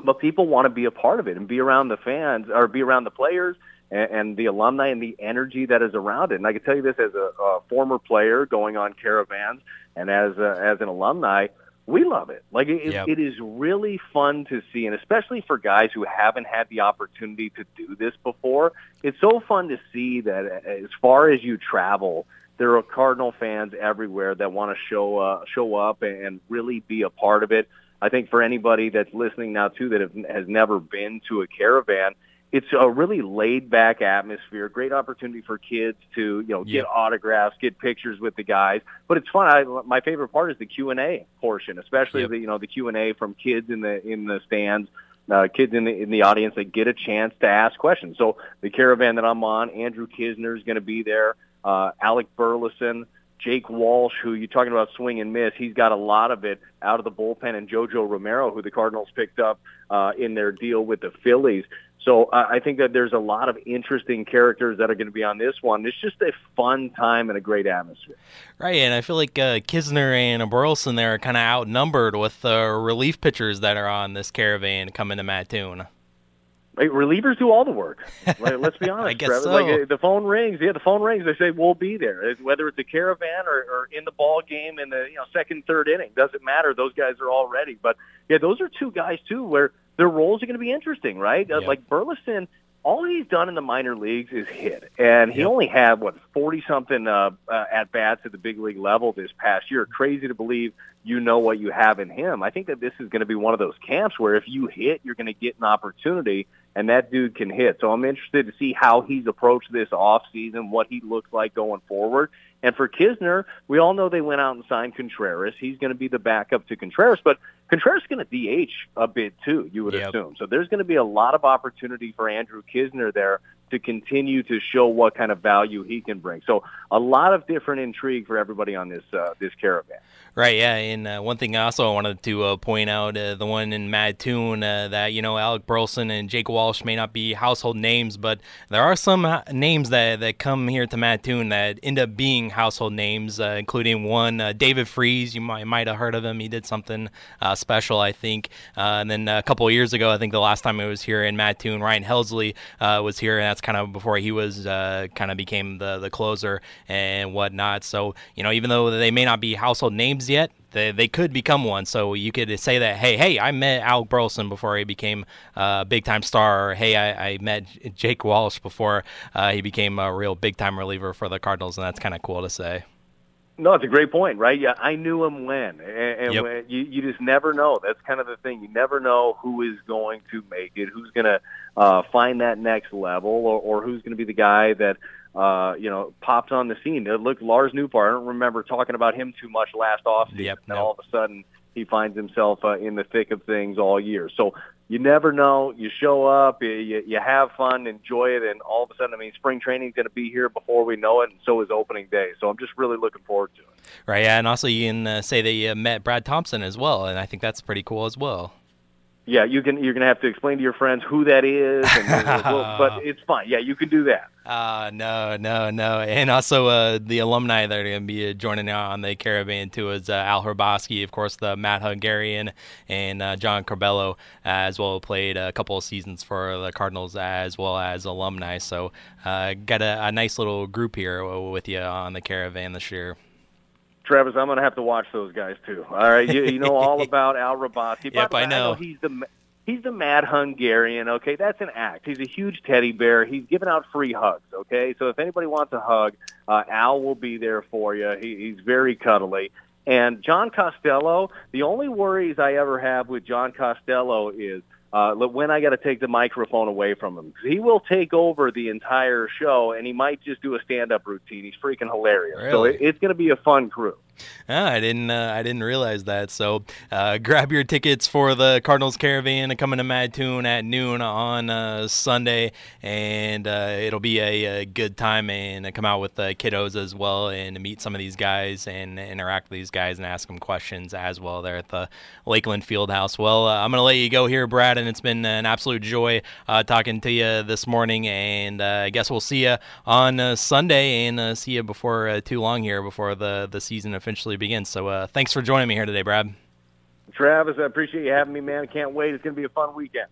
But people want to be a part of it and be around the fans or be around the players and, and the alumni and the energy that is around it. And I can tell you this as a, a former player going on caravans and as a, as an alumni, we love it. Like it, Yep. it is really fun to see, and especially for guys who haven't had the opportunity to do this before, it's so fun to see that as far as you travel, there are Cardinal fans everywhere that want to show uh, show up and, and really be a part of it. I think for anybody that's listening now too that have, has never been to a caravan, it's a really laid back atmosphere, great opportunity for kids to, you know, get Yep. autographs, get pictures with the guys. But it's fun. I, my favorite part is the Q&A portion, especially Yep. the, you know, the Q&A from kids in the in the stands, uh, kids in the in the audience that get a chance to ask questions. So the caravan that I'm on, Andrew Knizner is going to be there, uh, Alec Burleson, Jake Walsh, who you're talking about swing and miss, he's got a lot of it out of the bullpen, and JoJo Romero, who the Cardinals picked up uh, in their deal with the Phillies. So uh, I think that there's a lot of interesting characters that are going to be on this one. It's just a fun time and a great atmosphere. Right, and I feel like uh, Knizner and Burleson there are kind of outnumbered with the relief pitchers that are on this caravan coming to Mattoon. Like, relievers do all the work. Like, let's be honest. I guess so. Like uh, the phone rings. Yeah, the phone rings. They say we'll be there. Whether it's a caravan or, or in the ball game in the you know second, third inning, doesn't matter. Those guys are all ready. But yeah, those are two guys too where their roles are going to be interesting, right? Uh. Like Burleson, all he's done in the minor leagues is hit, and he only had what forty something uh, uh, at bats at the big league level this past year. Crazy to believe you know what you have in him. I think that this is going to be one of those camps where if you hit, you're going to get an opportunity. and that dude can hit. So I'm interested to see how he's approached this off season, what he looks like going forward. And for Knizner, we all know they went out and signed Contreras. He's going to be the backup to Contreras, but Contreras is going to DH a bit too, you would Yep. assume. So there's going to be a lot of opportunity for Andrew Knizner there to continue to show what kind of value he can bring. So a lot of different intrigue for everybody on this uh, this caravan. Right, yeah, and uh, one thing also I wanted to uh, point out, uh, the one in Mattoon, uh, that you know Alec Burleson and Jake Walsh may not be household names, but there are some uh, names that that come here to Mattoon that end up being household names, uh, including one uh, David Freese. You might might have heard of him. He did something uh, special, I think. Uh, and then a couple years ago, I think the last time I was here in Mattoon, Ryan Helsley uh, was here, and that's kind of before he was uh, kind of became the the closer and whatnot. So you know, even though they may not be household names yet, they, they could become one. So you could say that, hey, hey, I met Alec Burleson before he became a big time star, or hey, I, I met Jake Walsh before uh, he became a real big time reliever for the Cardinals, and that's kind of cool to say. No, it's a great point, right? Yeah, I knew him when, and, and Yep. when, you you just never know. That's kind of the thing. You never know who is going to make it, who's going to uh, find that next level, or, or who's going to be the guy that uh, you know pops on the scene. Look, Lars Nootbaar. I don't remember talking about him too much last offseason. Yep, and all of a sudden he finds himself uh, in the thick of things all year. So you never know. You show up, you, you, have fun, enjoy it, and all of a sudden, I mean, spring training is going to be here before we know it, and so is opening day. So I'm just really looking forward to it. Right, yeah, and also you can uh, say that you met Brad Thompson as well, and I think that's pretty cool as well. Yeah, you can. You're going to have to explain to your friends who that is, and, well, but it's fine. Yeah, you can do that. Uh, no, no, no. And also uh, the alumni that are going to be uh, joining out on the caravan too is uh, Al Hrabosky, of course, the Mad Hungarian, and uh, John Costello uh, as well played a couple of seasons for the Cardinals as well as alumni. So uh, got a, a nice little group here with you on the caravan this year. Travis, I'm going to have to watch those guys too. All right, you, you know all about Al Hrabosky. Yep, way, I know. he's the he's the mad Hungarian. Okay, that's an act. He's a huge teddy bear. He's giving out free hugs. Okay, so if anybody wants a hug, uh, Al will be there for you. He, he's very cuddly. And John Costello, the only worries I ever have with John Costello is uh, when I got to take the microphone away from him. He will take over the entire show, and he might just do a stand-up routine. He's freaking hilarious. So it, it's going to be a fun crew. Ah, I didn't. Uh, I didn't realize that. So, uh, grab your tickets for the Cardinals Caravan coming to Mattoon at noon on uh, Sunday, and uh, it'll be a, a good time. And come out with the kiddos as well, and meet some of these guys and interact with these guys and ask them questions as well there at the Lakeland Fieldhouse. Well, uh, I'm gonna let you go here, Brad, and it's been an absolute joy uh, talking to you this morning. And I guess we'll see you on Sunday, and see you before too long here, before the the season officially begins. So, uh, thanks for joining me here today, Brad. Travis, I appreciate you having me, man. I can't wait. It's going to be a fun weekend.